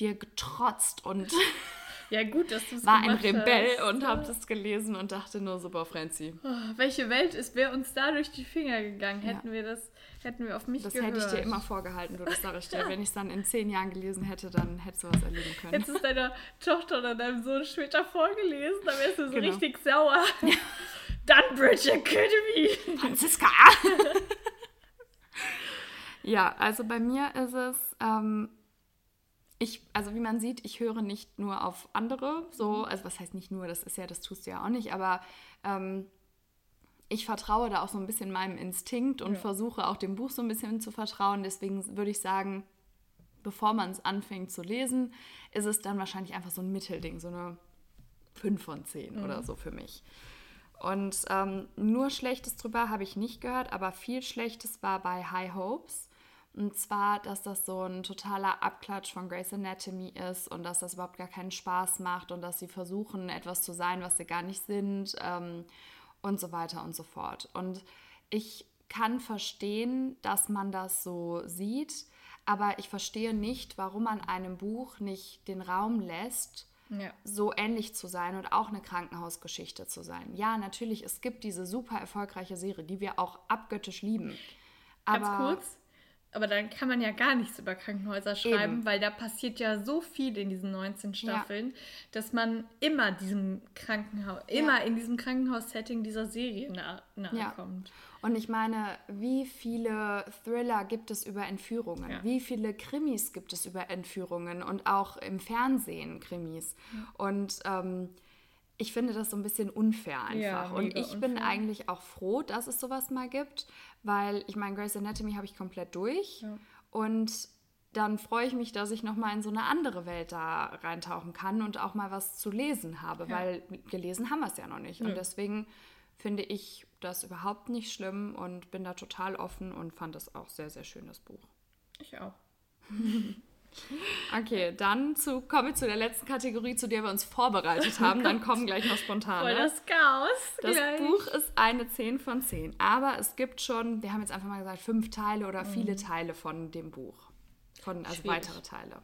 dir getrotzt und [LAUGHS]
ja gut, dass du
es war ein Rebell hast. und habe das gelesen und dachte nur so, boah, Franzi.
Oh, welche Welt ist wäre uns da durch die Finger gegangen, hätten ja. wir das, hätten wir auf mich
das
gehört.
Das hätte ich dir immer vorgehalten, du, das sage ich dir. Wenn ich es dann in zehn Jahren gelesen hätte, dann hättest du was erleben können.
Hättest du es deiner Tochter oder deinem Sohn später vorgelesen, dann wärst du so genau. richtig sauer. [LAUGHS] Ja. Dunbridge Academy.
Franziska. [LAUGHS] ja, also bei mir ist es ähm, ich, also wie man sieht, ich höre nicht nur auf andere, so, mhm. also was heißt nicht nur, das ist ja, das tust du ja auch nicht, aber ähm, ich vertraue da auch so ein bisschen meinem Instinkt und ja. versuche auch dem Buch so ein bisschen zu vertrauen. Deswegen würde ich sagen, bevor man es anfängt zu lesen, ist es dann wahrscheinlich einfach so ein Mittelding, so eine 5 von 10 mhm. oder so für mich. Und ähm, nur Schlechtes drüber habe ich nicht gehört, aber viel Schlechtes war bei High Hopes. Und zwar, dass das so ein totaler Abklatsch von Grey's Anatomy ist und dass das überhaupt gar keinen Spaß macht und dass sie versuchen, etwas zu sein, was sie gar nicht sind ähm, und so weiter und so fort. Und ich kann verstehen, dass man das so sieht, aber ich verstehe nicht, warum man einem Buch nicht den Raum lässt, ja. so ähnlich zu sein und auch eine Krankenhausgeschichte zu sein. Ja, natürlich, es gibt diese super erfolgreiche Serie, die wir auch abgöttisch lieben.
Ganz aber kurz, aber dann kann man ja gar nichts über Krankenhäuser schreiben, Eben. weil da passiert ja so viel in diesen 19 Staffeln, ja. dass man immer diesem Krankenhaus, ja. immer in diesem Krankenhaus-Setting dieser Serie nahe, nahe ja. kommt.
Und ich meine, wie viele Thriller gibt es über Entführungen? Wie viele Krimis gibt es über Entführungen und auch im Fernsehen Krimis? Und ähm, ich finde das so ein bisschen unfair einfach. Und ich unfair. bin eigentlich auch froh, dass es sowas mal gibt, weil ich meine, Grey's Anatomy habe ich komplett durch. Ja. Und dann freue ich mich, dass ich nochmal in so eine andere Welt da reintauchen kann und auch mal was zu lesen habe, ja. weil gelesen haben wir es ja noch nicht. Und deswegen finde ich das überhaupt nicht schlimm und bin da total offen und fand das auch sehr, sehr schön, das Buch.
Ich auch. [LAUGHS]
Okay, dann zu, kommen wir zu der letzten Kategorie, zu der wir uns vorbereitet haben. Dann kommen gleich noch spontan.
Voll das Chaos.
Das gleich. Buch ist eine 10 von 10. Aber es gibt schon, wir haben jetzt einfach mal gesagt, fünf Teile oder viele mhm. Teile von dem Buch. Von, also schwierig. weitere Teile.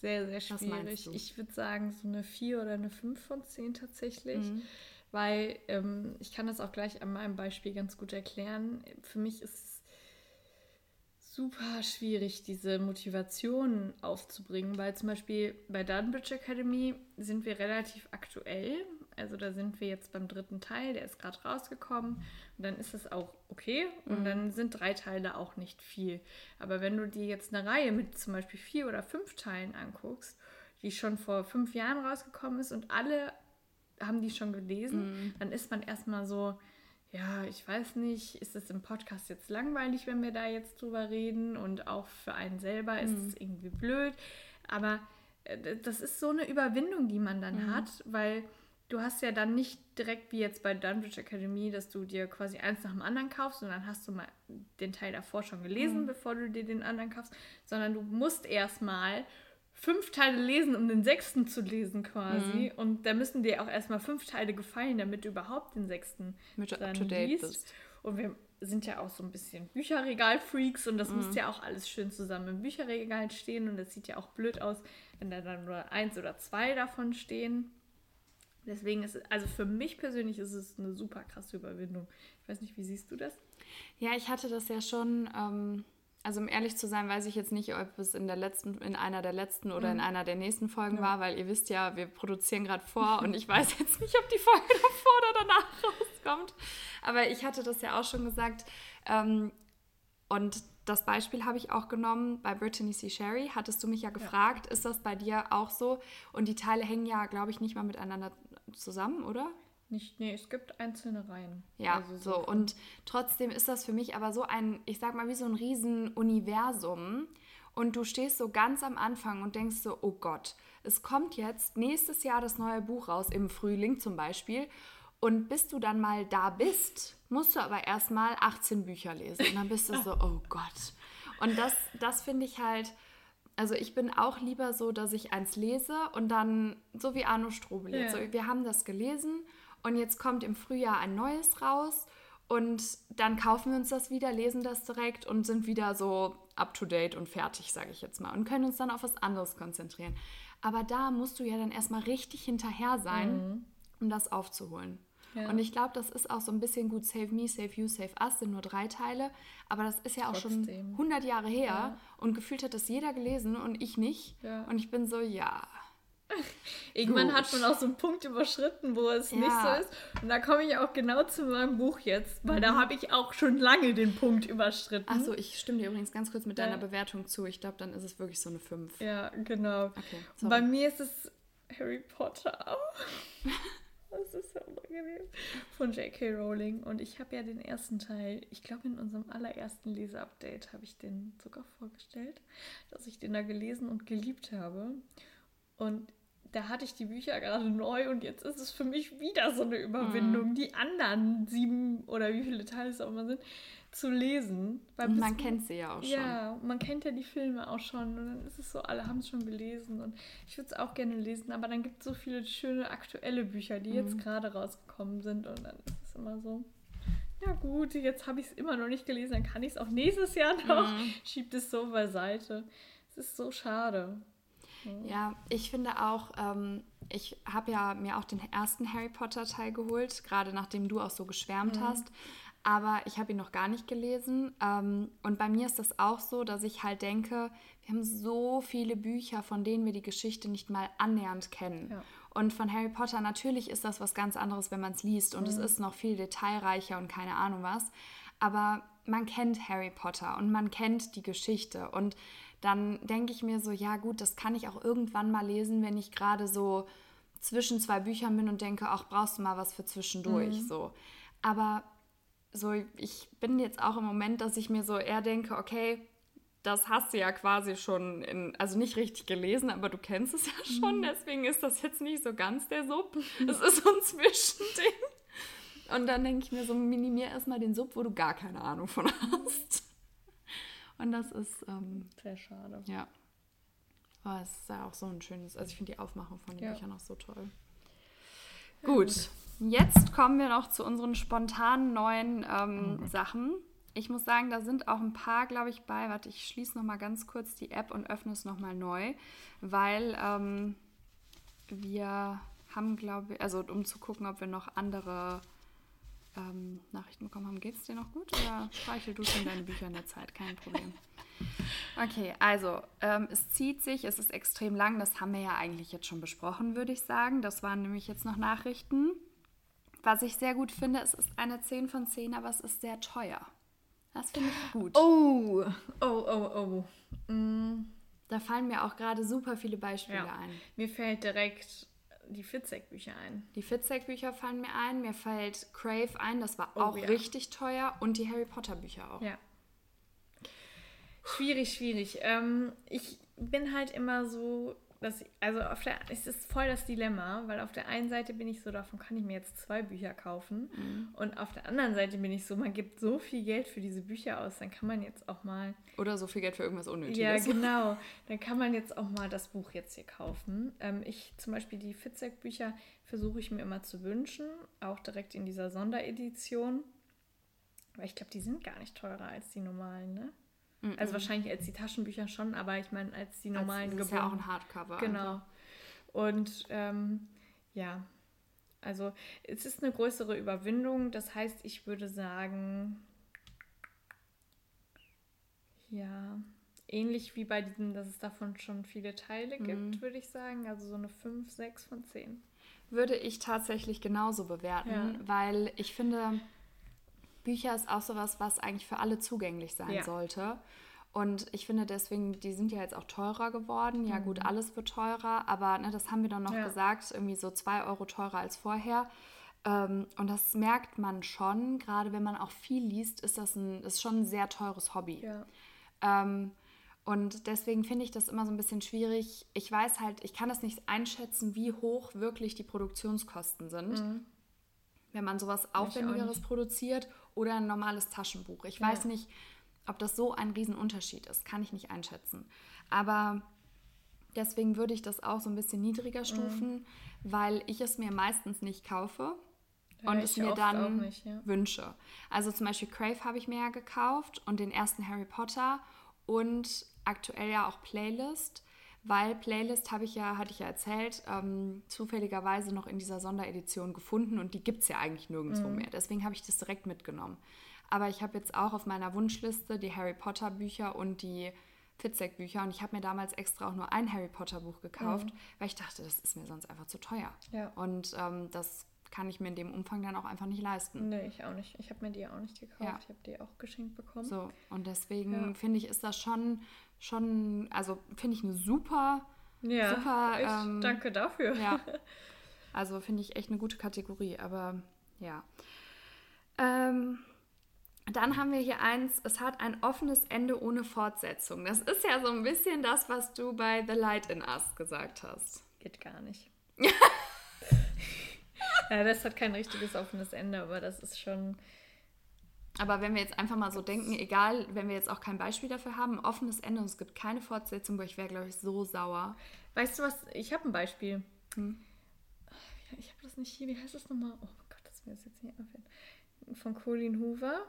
Sehr, sehr schwierig. Ich würde sagen, so eine 4 oder eine 5 von 10 tatsächlich. Mhm. Weil ähm, ich kann das auch gleich an meinem Beispiel ganz gut erklären. Für mich ist es super schwierig, diese Motivation aufzubringen, weil zum Beispiel bei Dunbridge Academy sind wir relativ aktuell. Also da sind wir jetzt beim dritten Teil, der ist gerade rausgekommen. Und dann ist es auch okay. Und mhm. dann sind drei Teile auch nicht viel. Aber wenn du dir jetzt eine Reihe mit zum Beispiel vier oder fünf Teilen anguckst, die schon vor fünf Jahren rausgekommen ist und alle haben die schon gelesen, mhm. dann ist man erstmal so, ja, ich weiß nicht, ist es im Podcast jetzt langweilig, wenn wir da jetzt drüber reden und auch für einen selber ist mhm. es irgendwie blöd, aber äh, das ist so eine Überwindung, die man dann mhm. hat, weil du hast ja dann nicht direkt wie jetzt bei Dunbridge Academy, dass du dir quasi eins nach dem anderen kaufst und dann hast du mal den Teil davor schon gelesen, mhm. bevor du dir den anderen kaufst, sondern du musst erstmal fünf Teile lesen, um den sechsten zu lesen quasi. Mhm. Und da müssen dir auch erstmal fünf Teile gefallen, damit du überhaupt den sechsten Mit dann liest. Bist. Und wir sind ja auch so ein bisschen Bücherregal-Freaks und das mhm. muss ja auch alles schön zusammen im Bücherregal stehen und das sieht ja auch blöd aus, wenn da dann nur eins oder zwei davon stehen. Deswegen ist es, also für mich persönlich ist es eine super krasse Überwindung. Ich weiß nicht, wie siehst du das?
Ja, ich hatte das ja schon, ähm, also um ehrlich zu sein, weiß ich jetzt nicht, ob es in der letzten, in einer der letzten oder mhm. in einer der nächsten Folgen ja. war, weil ihr wisst ja, wir produzieren gerade vor [LAUGHS] und ich weiß jetzt nicht, ob die Folge davor oder danach [LAUGHS] rauskommt. Aber ich hatte das ja auch schon gesagt. Ähm, und das Beispiel habe ich auch genommen bei Brittany C. Sherry. Hattest du mich ja gefragt, ja. ist das bei dir auch so? Und die Teile hängen ja, glaube ich, nicht mal miteinander zusammen, oder?
Nicht, nee, es gibt einzelne Reihen.
Ja, also so. so und trotzdem ist das für mich aber so ein, ich sag mal, wie so ein Riesenuniversum. Und du stehst so ganz am Anfang und denkst so, oh Gott, es kommt jetzt nächstes Jahr das neue Buch raus, im Frühling zum Beispiel. Und bis du dann mal da bist, musst du aber erstmal 18 Bücher lesen. Und dann bist du so, [LAUGHS] oh Gott. Und das, das finde ich halt, also ich bin auch lieber so, dass ich eins lese und dann, so wie Arno Strobel jetzt, ja. so, wir haben das gelesen und jetzt kommt im Frühjahr ein neues raus und dann kaufen wir uns das wieder, lesen das direkt und sind wieder so up-to-date und fertig, sage ich jetzt mal, und können uns dann auf was anderes konzentrieren. Aber da musst du ja dann erstmal richtig hinterher sein, mhm. um das aufzuholen. Ja. Und ich glaube, das ist auch so ein bisschen gut. Save Me, Save You, Save Us sind nur drei Teile. Aber das ist ja auch Trotzdem. schon 100 Jahre her. Ja. Und gefühlt hat das jeder gelesen und ich nicht. Ja. Und ich bin so, ja. [LAUGHS]
Irgendwann Gut. hat man auch so einen Punkt überschritten, wo es nicht so ist. Und da komme ich auch genau zu meinem Buch jetzt, weil mhm. da habe ich auch schon lange den Punkt überschritten.
Achso, ich stimme dir übrigens ganz kurz mit deiner Bewertung zu. Ich glaube, dann ist es wirklich so eine 5.
Ja, genau. Okay, Bei mir ist es Harry Potter. [LAUGHS] Das ist so unangenehm. Von J.K. Rowling. Und ich habe ja den ersten Teil, ich glaube in unserem allerersten Leseupdate habe ich den sogar vorgestellt, dass ich den da gelesen und geliebt habe. Und da hatte ich die Bücher gerade neu und jetzt ist es für mich wieder so eine Überwindung, mhm. die anderen sieben oder wie viele Teile es auch immer sind, zu lesen.
man kennt sie ja auch schon.
Ja, man kennt ja die Filme auch schon und dann ist es so, alle haben es schon gelesen und ich würde es auch gerne lesen, aber dann gibt es so viele schöne aktuelle Bücher, die mhm. jetzt gerade rausgekommen sind und dann ist es immer so, ja gut, jetzt habe ich es immer noch nicht gelesen, dann kann ich es auch nächstes Jahr noch, mhm. schiebt es so beiseite. Es ist so schade.
Mhm. Ja, ich finde auch, ähm, ich habe ja mir auch den ersten Harry Potter Teil geholt, gerade nachdem du auch so geschwärmt mhm. hast aber ich habe ihn noch gar nicht gelesen. Ähm, und bei mir ist das auch so, dass ich halt denke, wir haben so viele Bücher, von denen wir die Geschichte nicht mal annähernd kennen. Ja. Und von Harry Potter natürlich ist das was ganz anderes, wenn man es liest und mhm. es ist noch viel detailreicher und keine Ahnung was. Aber man kennt Harry Potter und man kennt die Geschichte und dann denke ich mir so, ja gut, das kann ich auch irgendwann mal lesen, wenn ich gerade so zwischen zwei Büchern bin und denke, ach, brauchst du mal was für zwischendurch, mhm. so. Aber so, ich bin jetzt auch im Moment, dass ich mir so eher denke, okay, das hast du ja quasi schon, in, also nicht richtig gelesen, aber du kennst es ja schon, mhm. deswegen ist das jetzt nicht so ganz der Sub. [LAUGHS] Es ist so ein Zwischending. Und dann denke ich mir so, minimier erstmal den Sub, wo du gar keine Ahnung von hast. Und das ist ähm,
sehr schade.
Ja. Aber es ist ja auch so ein schönes, also ich finde die Aufmachung von den ja. Büchern auch so toll. Gut. Jetzt kommen wir noch zu unseren spontanen neuen ähm, mhm. Sachen. Ich muss sagen, da sind auch ein paar, glaube ich, bei. Warte, ich schließe noch mal ganz kurz die App und öffne es noch mal neu, weil ähm, wir haben, glaube ich, also um zu gucken, ob wir noch andere ähm, Nachrichten bekommen haben. Geht es dir noch gut oder speichel du schon deine Bücher in der Zeit? Kein Problem. Okay, also ähm, es zieht sich, es ist extrem lang. Das haben wir ja eigentlich jetzt schon besprochen, würde ich sagen. Das waren nämlich jetzt noch Nachrichten. Was ich sehr gut finde, es ist eine 10 von 10, aber es ist sehr teuer. Das finde ich gut.
Oh, oh, oh, oh. Mm.
Da fallen mir auch gerade super viele Beispiele ja. ein.
Mir fällt direkt die Fitzek-Bücher ein.
Die Fitzek-Bücher fallen mir ein. Mir fällt Crave ein, das war oh, auch ja. richtig teuer. Und die Harry Potter-Bücher auch.
Ja. Schwierig, schwierig. Ähm, ich bin halt immer so dass also auf der, es ist voll das Dilemma, weil auf der einen Seite bin ich so, davon kann ich mir jetzt zwei Bücher kaufen.
Mhm.
Und auf der anderen Seite bin ich so, man gibt so viel Geld für diese Bücher aus, dann kann man jetzt auch mal.
Oder so viel Geld für irgendwas Unnötiges.
Ja, [LAUGHS] genau. Dann kann man jetzt auch mal das Buch jetzt hier kaufen. Ähm, ich zum Beispiel die Fitzek-Bücher versuche ich mir immer zu wünschen, auch direkt in dieser Sonderedition. Aber ich glaube, die sind gar nicht teurer als die normalen, ne? Also wahrscheinlich als die Taschenbücher schon, aber ich meine als die normalen
Das ist ja auch ein Hardcover.
Genau. Und ähm, ja, also es ist eine größere Überwindung. Das heißt, ich würde sagen, ja, ähnlich wie bei diesem, dass es davon schon viele Teile
Mhm.
gibt, würde ich sagen. Also so eine 5, 6 von 10.
Würde ich tatsächlich genauso bewerten,
Ja.
weil ich finde, Bücher ist auch sowas, was eigentlich für alle zugänglich sein
Ja.
sollte. Und ich finde deswegen, die sind ja jetzt auch teurer geworden. Ja, gut, alles wird teurer, aber ne, das haben wir doch noch
Mhm. Ja.
gesagt, irgendwie so zwei Euro teurer als vorher. Ähm, und das merkt man schon, gerade wenn man auch viel liest, ist das ein, ist schon ein sehr teures Hobby.
Ja.
Ähm, und deswegen finde ich das immer so ein bisschen schwierig. Ich weiß halt, ich kann das nicht einschätzen, wie hoch wirklich die Produktionskosten sind, wenn man sowas Aufwendigeres produziert oder ein normales Taschenbuch. Ich
Ja.
weiß nicht, ob das so ein Riesenunterschied ist, kann ich nicht einschätzen. Aber deswegen würde ich das auch so ein bisschen niedriger stufen, weil ich es mir meistens nicht kaufe und es mir dann
nicht, ja.
wünsche. Also zum Beispiel Crave habe ich mir ja gekauft und den ersten Harry Potter und aktuell ja auch Playlist, weil Playlist habe ich ja, hatte ich ja erzählt, ähm, zufälligerweise noch in dieser Sonderedition gefunden und die gibt es ja eigentlich nirgendwo
Mhm.
mehr. Deswegen habe ich das direkt mitgenommen. Aber ich habe jetzt auch auf meiner Wunschliste die Harry Potter Bücher und die Fitzek Bücher und ich habe mir damals extra auch nur ein Harry Potter Buch gekauft, weil ich dachte, das ist mir sonst einfach zu teuer.
Mhm. Ja.
Und ähm, das kann ich mir in dem Umfang dann auch einfach nicht leisten.
Nee, ich auch nicht. Ich habe mir die auch nicht gekauft.
Ja.
Ich habe die auch geschenkt bekommen.
So, und deswegen
Ja.
finde ich, ist das schon, schon, also finde ich eine super,
Ja,
super,
ich
ähm,
danke dafür.
ja, [LAUGHS] also finde ich echt eine gute Kategorie, aber ja. Ähm, dann haben wir hier eins, es hat ein offenes Ende ohne Fortsetzung. Das ist ja so ein bisschen das, was du bei The Light in Us gesagt hast.
Geht gar nicht. [LAUGHS] ja, das hat kein richtiges offenes Ende, aber das ist schon.
Aber wenn wir jetzt einfach mal so denken, egal, wenn wir jetzt auch kein Beispiel dafür haben, ein offenes Ende und es gibt keine Fortsetzung, weil ich wäre, glaube ich, so sauer.
Weißt du was? Ich habe ein Beispiel.
Hm.
Ich habe das nicht hier. Wie heißt das nochmal? Oh Gott, das mir das jetzt nicht einfällt. Von Colin Hoover.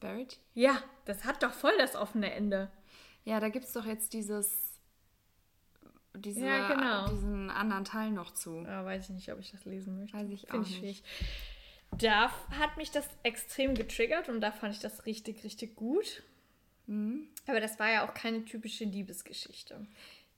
Verity?
Ja, das hat doch voll das offene Ende.
Ja, da gibt es doch jetzt dieses, diese,
Ja, genau.
diesen anderen Teil noch zu.
Ja, weiß ich nicht, ob ich das lesen möchte.
Weiß ich
Find
auch nicht.
schwierig. Da hat mich das extrem getriggert und da fand ich das richtig, richtig gut.
Mhm.
Aber das war ja auch keine typische Liebesgeschichte.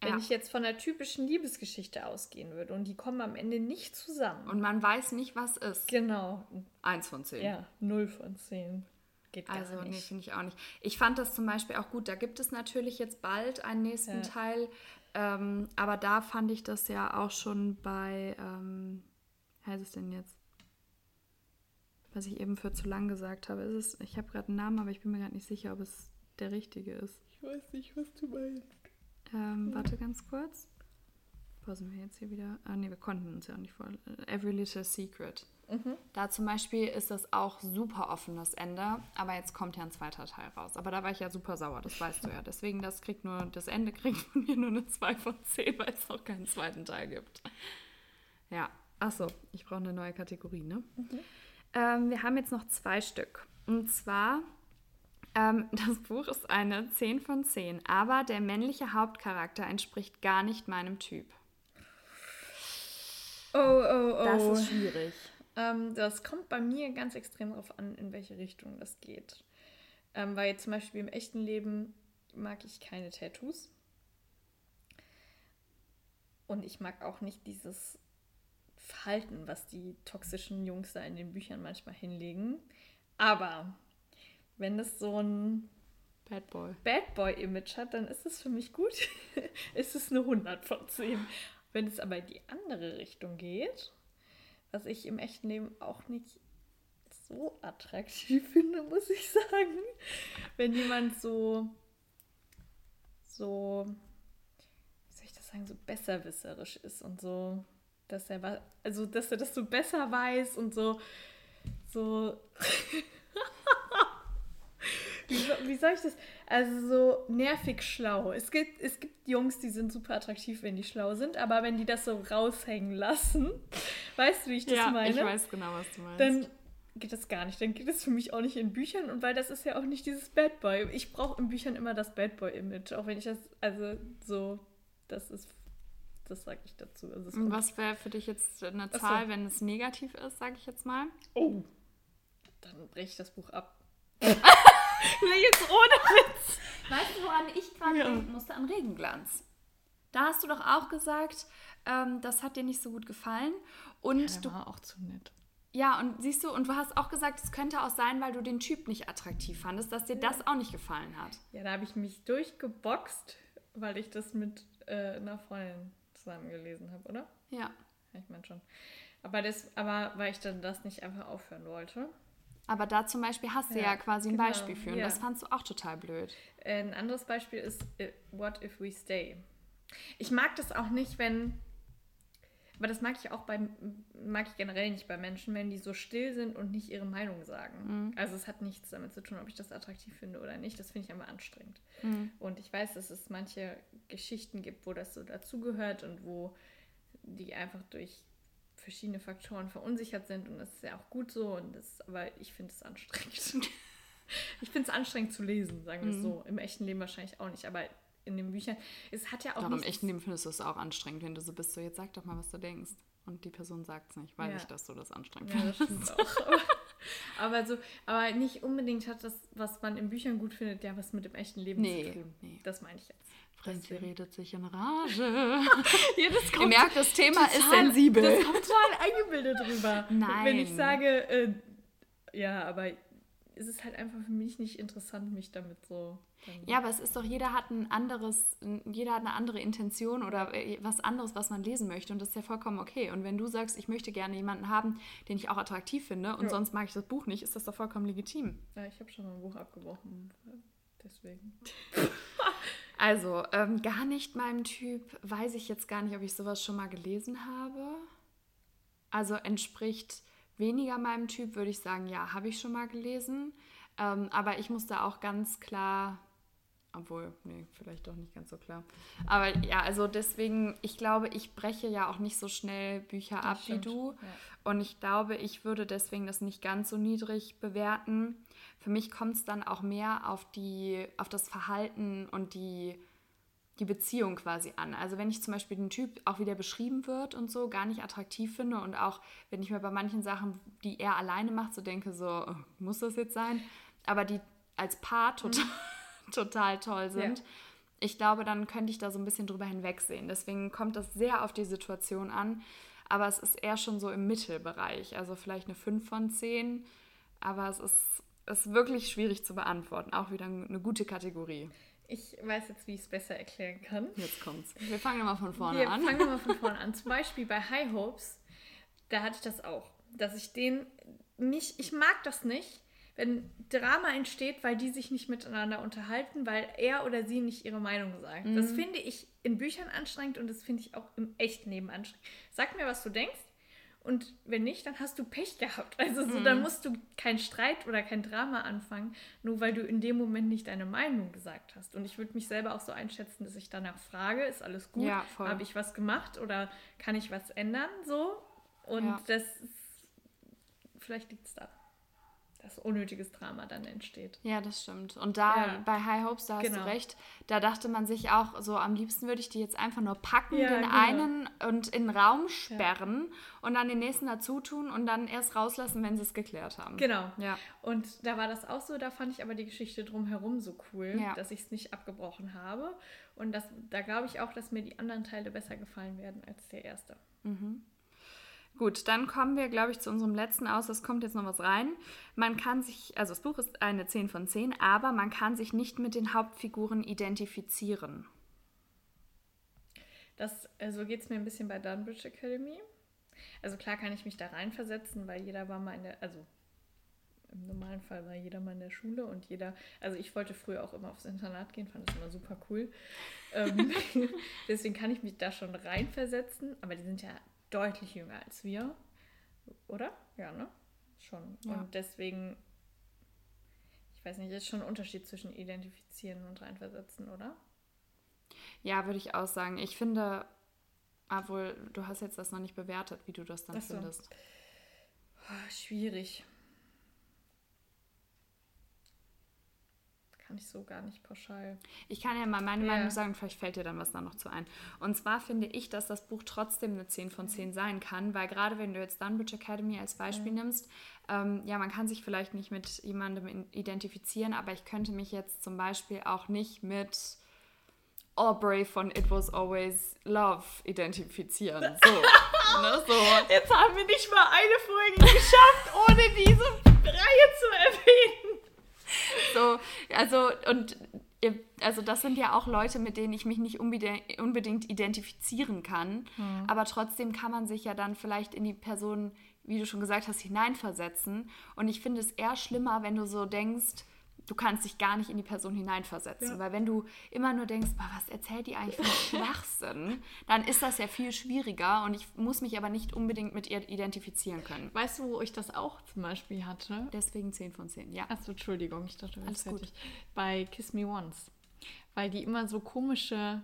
Wenn
Ja.
ich jetzt von einer typischen Liebesgeschichte ausgehen würde und die kommen am Ende nicht zusammen.
Und man weiß nicht, was ist.
genau.
Eins von zehn.
Ja, 0 von 10. Geht gar
Also, nee,
nicht.
finde ich auch nicht. Ich fand das zum Beispiel auch gut. Da gibt es natürlich jetzt bald einen nächsten
Ja.
Teil. Ähm, aber da fand ich das ja auch schon bei, ähm, wie heißt es denn jetzt? Was ich eben für zu lang gesagt habe. Ist es, ich habe gerade einen Namen, aber ich bin mir gerade nicht sicher, ob es der richtige ist.
Ich weiß nicht, was du meinst.
Ähm, warte ganz kurz. Sind wir jetzt hier wieder? Ah, nee, wir konnten uns ja auch nicht vor. Every Little Secret. Da zum Beispiel ist das auch super offenes Ende, aber jetzt kommt ja ein zweiter Teil raus. Aber da war ich ja super sauer, das weißt du ja. [LAUGHS] Deswegen, das kriegt nur, das Ende kriegt von mir nur eine 2 von 10, weil es noch keinen zweiten Teil gibt. Ja, achso, ich brauche eine neue Kategorie, ne? Ähm, wir haben jetzt noch zwei Stück. Und zwar ähm, [LAUGHS] das Buch ist eine 10 von 10, aber der männliche Hauptcharakter entspricht gar nicht meinem Typ.
Oh, oh, oh.
Das ist schwierig.
Ähm, das kommt bei mir ganz extrem darauf an, in welche Richtung das geht. Ähm, weil zum Beispiel im echten Leben mag ich keine Tattoos. Und ich mag auch nicht dieses Verhalten, was die toxischen Jungs da in den Büchern manchmal hinlegen. Aber wenn es so ein
Bad Boy.
Bad Boy-Image hat, dann ist es für mich gut. [LAUGHS] ist es eine 100 von 10. Wenn es aber in die andere Richtung geht, was ich im echten Leben auch nicht so attraktiv [LAUGHS] finde, muss ich sagen. Wenn jemand so, so, wie soll sagen, so besserwisserisch ist und so, dass er also dass er das so besser weiß und so so [LAUGHS] wie, wie soll ich das? Also so nervig schlau. Es gibt, es gibt Jungs, die sind super attraktiv, wenn die schlau sind, aber wenn die das so raushängen lassen, [LAUGHS] weißt du, wie ich das
ja,
meine?
ich weiß genau, was du meinst.
dann geht das gar nicht. Dann geht es für mich auch nicht in Büchern und weil das ist ja auch nicht dieses Bad Boy. Ich brauche in Büchern immer das Bad Boy-Image, auch wenn ich das, also so, das ist, das sage ich dazu. Also es
Und was wäre für dich jetzt eine
Ach so.
Zahl, wenn es negativ ist, sage ich jetzt mal?
oh, dann breche ich das Buch ab. [LAUGHS] Nee, jetzt ohne Witz.
Weißt du, woran ich gerade
Ja.
denken musste? An Regenglanz. Da hast du doch auch gesagt, ähm, das hat dir nicht so gut gefallen. Und
Der
du,
war auch zu nett.
ja, und siehst du, und du hast auch gesagt, es könnte auch sein, weil du den Typ nicht attraktiv fandest, dass dir das auch nicht gefallen hat.
Ja, da habe ich mich durchgeboxt, weil ich das mit äh, einer Freundin zusammen gelesen habe, oder?
Ja.
Ich meine schon. Aber, das, aber weil ich dann das nicht einfach aufhören wollte.
Aber da zum Beispiel hast du ja,
Ja,
quasi ein
genau,
Beispiel für. Und
ja.
das fandst du auch total blöd.
Äh, Ein anderes Beispiel ist äh, What if we stay? Ich mag das auch nicht, wenn. Aber das mag ich auch bei, mag ich generell nicht bei Menschen, wenn die so still sind und nicht ihre Meinung sagen. Also es hat nichts damit zu tun, ob ich das attraktiv finde oder nicht. Das finde ich immer anstrengend. Und ich weiß, dass es manche Geschichten gibt, wo das so dazugehört und wo die einfach durch verschiedene Faktoren verunsichert sind und das ist ja auch gut so und das, aber ich finde es anstrengend. [LAUGHS] ich finde es anstrengend zu lesen, sagen wir es so. Im echten Leben wahrscheinlich auch nicht, aber in den Büchern, es hat ja auch
Doch im echten Leben findest du es auch anstrengend, wenn du so bist, so jetzt sag doch mal, was du denkst. Und die Person sagt es nicht, weiß
Ja.
ich, dass du das anstrengend
Ja, das
findest.
stimmt auch. Aber, so, aber nicht unbedingt hat das, was man in Büchern gut findet, ja was mit dem echten Leben
Nee,
zu tun.
nee.
Das meine ich jetzt.
Franzi redet sich in Rage. [LAUGHS]
Ja, das
Ihr merkt, das Thema ist
total-
sensibel.
Das kommt total eingebildet rüber.
Nein.
Wenn ich sage, äh, ja, aber es ist halt einfach für mich nicht interessant, mich damit so.
Ja, aber es ist doch, jeder hat ein anderes, jeder hat eine andere Intention oder äh, was anderes, was man lesen möchte. Und das ist ja vollkommen okay. Und wenn du sagst, ich möchte gerne jemanden haben, den ich auch attraktiv finde und
Ja.
sonst mag ich das Buch nicht, ist das doch vollkommen legitim.
Ja, ich habe schon mal ein Buch abgebrochen. Deswegen. [LAUGHS]
Also, ähm, gar nicht meinem Typ, weiß ich jetzt gar nicht, ob ich sowas schon mal gelesen habe. Also entspricht weniger meinem Typ, würde ich sagen, ja, habe ich schon mal gelesen. Ähm, aber ich muss da auch ganz klar, obwohl, nee, vielleicht doch nicht ganz so klar. Aber ja, also deswegen, ich glaube, ich breche ja auch nicht so schnell Bücher ab
stimmt,
wie du.
ja.
Und ich glaube, ich würde deswegen das nicht ganz so niedrig bewerten. Für mich kommt es dann auch mehr auf, die, auf das Verhalten und die, die Beziehung quasi an. Also wenn ich zum Beispiel den Typ, auch wie der beschrieben wird und so, gar nicht attraktiv finde und auch wenn ich mir bei manchen Sachen, die er alleine macht, so denke, so, oh, muss das jetzt sein? Aber die als Paar total, [LAUGHS] total toll sind.
Ja.
Ich glaube, dann könnte ich da so ein bisschen drüber hinwegsehen. Deswegen kommt das sehr auf die Situation an. Aber es ist eher schon so im Mittelbereich. Also vielleicht eine 5 von 10. Aber es ist, ist wirklich schwierig zu beantworten. Auch wieder eine gute Kategorie.
Ich weiß jetzt, wie ich es besser erklären kann.
Jetzt kommt's. Wir fangen mal von vorne
Wir
an.
fangen wir mal von [LAUGHS] vorne an. Zum Beispiel bei High Hopes, da hatte ich das auch. Dass ich den nicht, ich mag das nicht, wenn Drama entsteht, weil die sich nicht miteinander unterhalten, weil er oder sie nicht ihre Meinung sagt.
Mhm.
Das finde ich in Büchern anstrengend und das finde ich auch im echten Leben anstrengend. Sag mir, was du denkst. Und wenn nicht, dann hast du Pech gehabt. Also so,
Mhm.
dann musst du keinen Streit oder kein Drama anfangen, nur weil du in dem Moment nicht deine Meinung gesagt hast. Und ich würde mich selber auch so einschätzen, dass ich danach frage, ist alles gut?
Ja.
Habe ich was gemacht oder kann ich was ändern? So. Und
Ja.
das ist, vielleicht liegt es da, dass unnötiges Drama dann entsteht.
Ja, das stimmt. Und da
Ja.
bei High Hopes, da hast
Genau.
du recht, da dachte man sich auch so, am liebsten würde ich die jetzt einfach nur packen,
Ja,
den
genau.
einen und in den Raum sperren und dann den nächsten dazu tun und dann erst rauslassen, wenn sie es geklärt haben.
Genau.
Ja.
Und da war das auch so, da fand ich aber die Geschichte drumherum so cool,
Ja.
dass ich es nicht abgebrochen habe. Und das, da glaube ich auch, dass mir die anderen Teile besser gefallen werden als der erste.
Gut, dann kommen wir, glaube ich, zu unserem letzten aus. Es kommt jetzt noch was rein. Man kann sich, also das Buch ist eine 10 von 10, aber man kann sich nicht mit den Hauptfiguren identifizieren.
Das, so geht es mir ein bisschen bei Dunbridge Academy. Also klar kann ich mich da reinversetzen, weil jeder war mal in der, also im normalen Fall war jeder mal in der Schule und jeder, also ich wollte früher auch immer aufs Internat gehen, fand das immer super cool. ähm, [LAUGHS] deswegen kann ich mich da schon reinversetzen, aber die sind ja deutlich jünger als wir, oder? Ja, ne? Schon. Ja. Und deswegen, ich weiß nicht, ist schon ein Unterschied zwischen identifizieren und reinversetzen, oder?
Ja, würde ich auch sagen. Ich finde, obwohl du hast jetzt das noch nicht bewertet, wie du das dann so. findest.
Oh, schwierig. Kann ich so gar nicht pauschal.
Ich kann ja mal meine yeah. Meinung sagen, vielleicht fällt dir dann was da noch zu ein. Und zwar finde ich, dass das Buch trotzdem eine 10 von 10 sein kann, weil gerade wenn du jetzt Dunbridge Academy als Beispiel ja. nimmst, ähm, ja, man kann sich vielleicht nicht mit jemandem identifizieren, aber ich könnte mich jetzt zum Beispiel auch nicht mit Aubrey von It Was Always Love identifizieren. [LAUGHS] So, ne, so.
Jetzt haben wir nicht mal eine Folge geschafft, ohne diese Reihe zu erwähnen.
So, also, und also das sind ja auch Leute, mit denen ich mich nicht unbedingt identifizieren kann. Hm. Aber trotzdem kann man sich ja dann vielleicht in die Person, wie du schon gesagt hast, hineinversetzen. Und ich finde es eher schlimmer, wenn du so denkst, du kannst dich gar nicht in die Person hineinversetzen. Ja. Weil wenn du immer nur denkst, was erzählt die eigentlich für [LAUGHS] Schwachsinn, dann ist das ja viel schwieriger und ich muss mich aber nicht unbedingt mit ihr identifizieren können.
Weißt du, wo ich das auch zum Beispiel hatte?
Deswegen 10 von 10, ja.
Achso, Entschuldigung, ich dachte, Alles gut. Bei Kiss Me Once. Weil die immer so komische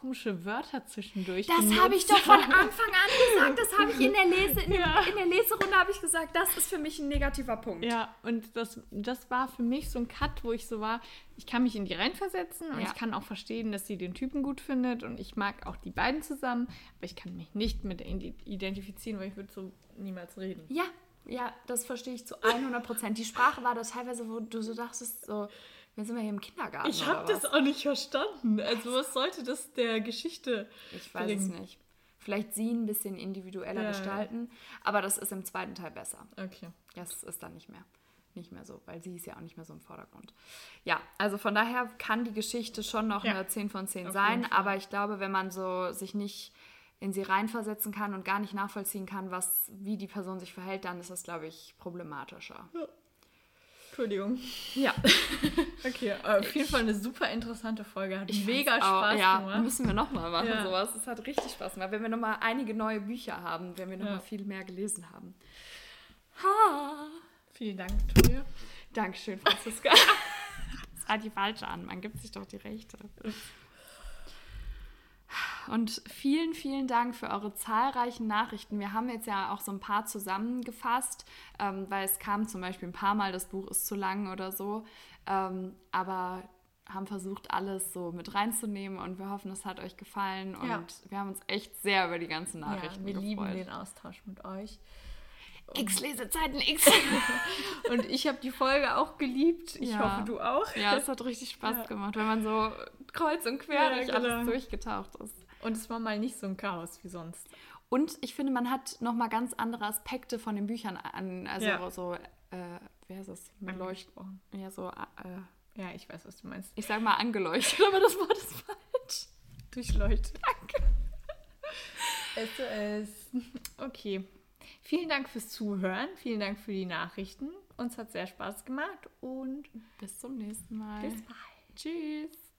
komische Wörter zwischendurch.
Das habe ich doch von [LAUGHS] Anfang an gesagt. Das habe ich in der, Lese, in, ja. in der Leserunde habe ich gesagt, das ist für mich ein negativer Punkt.
Ja, und das, das war für mich so ein Cut, wo ich so war, ich kann mich in die reinversetzen und ja. ich kann auch verstehen, dass sie den Typen gut findet und ich mag auch die beiden zusammen, aber ich kann mich nicht mit identifizieren, weil ich würde so niemals reden.
Ja, ja, das verstehe ich zu 100 Prozent. Die Sprache war da teilweise, wo du so dachtest, so wir sind wir hier im Kindergarten.
Ich habe das auch nicht verstanden. Also was sollte das der Geschichte?
Ich weiß bringen? es nicht. Vielleicht sie ein bisschen individueller ja, gestalten, aber das ist im zweiten Teil besser.
Okay.
Das ist dann nicht mehr nicht mehr so, weil sie ist ja auch nicht mehr so im Vordergrund. Ja, also von daher kann die Geschichte schon noch ja. eine 10 von 10 Auf sein, aber ich glaube, wenn man so sich nicht in sie reinversetzen kann und gar nicht nachvollziehen kann, was, wie die Person sich verhält, dann ist das, glaube ich, problematischer. Ja.
Entschuldigung.
Ja. [LAUGHS]
okay, auf jeden Fall eine super interessante Folge. Hat ich mega Spaß
auch, ja, gemacht. Müssen wir nochmal machen, ja. sowas. Es hat richtig Spaß gemacht. Wenn wir nochmal einige neue Bücher haben, wenn wir nochmal ja. viel mehr gelesen haben.
Ha. Vielen Dank, Victoria.
Dankeschön, Franziska. [LAUGHS] das war die falsche an. Man gibt sich doch die Rechte. Und vielen, vielen Dank für eure zahlreichen Nachrichten. Wir haben jetzt ja auch so ein paar zusammengefasst, ähm, weil es kam zum Beispiel ein paar Mal, das Buch ist zu lang oder so. Ähm, aber haben versucht, alles so mit reinzunehmen und wir hoffen, es hat euch gefallen und ja. wir haben uns echt sehr über die ganzen Nachrichten
ja, wir
gefreut.
lieben den Austausch mit euch.
X-Lesezeiten X. [LAUGHS]
und ich habe die Folge auch geliebt. Ich ja. hoffe, du auch.
Ja, es hat richtig Spaß ja. gemacht, wenn man so kreuz und quer durch genau. alles durchgetaucht ist.
Und es war mal nicht so ein Chaos wie sonst.
Und ich finde, man hat noch mal ganz andere Aspekte von den Büchern an. Also ja. so, äh, wie heißt das?
Beleuchten.
Ja, so. Äh,
ja, ich weiß, was du meinst.
Ich sage mal angeleuchtet, [LAUGHS] aber das Wort ist falsch.
Durchleuchtet. Danke. SOS. Okay. Vielen Dank fürs Zuhören. Vielen Dank für die Nachrichten. Uns hat sehr Spaß gemacht und
bis zum nächsten Mal.
Bis bald. Tschüss.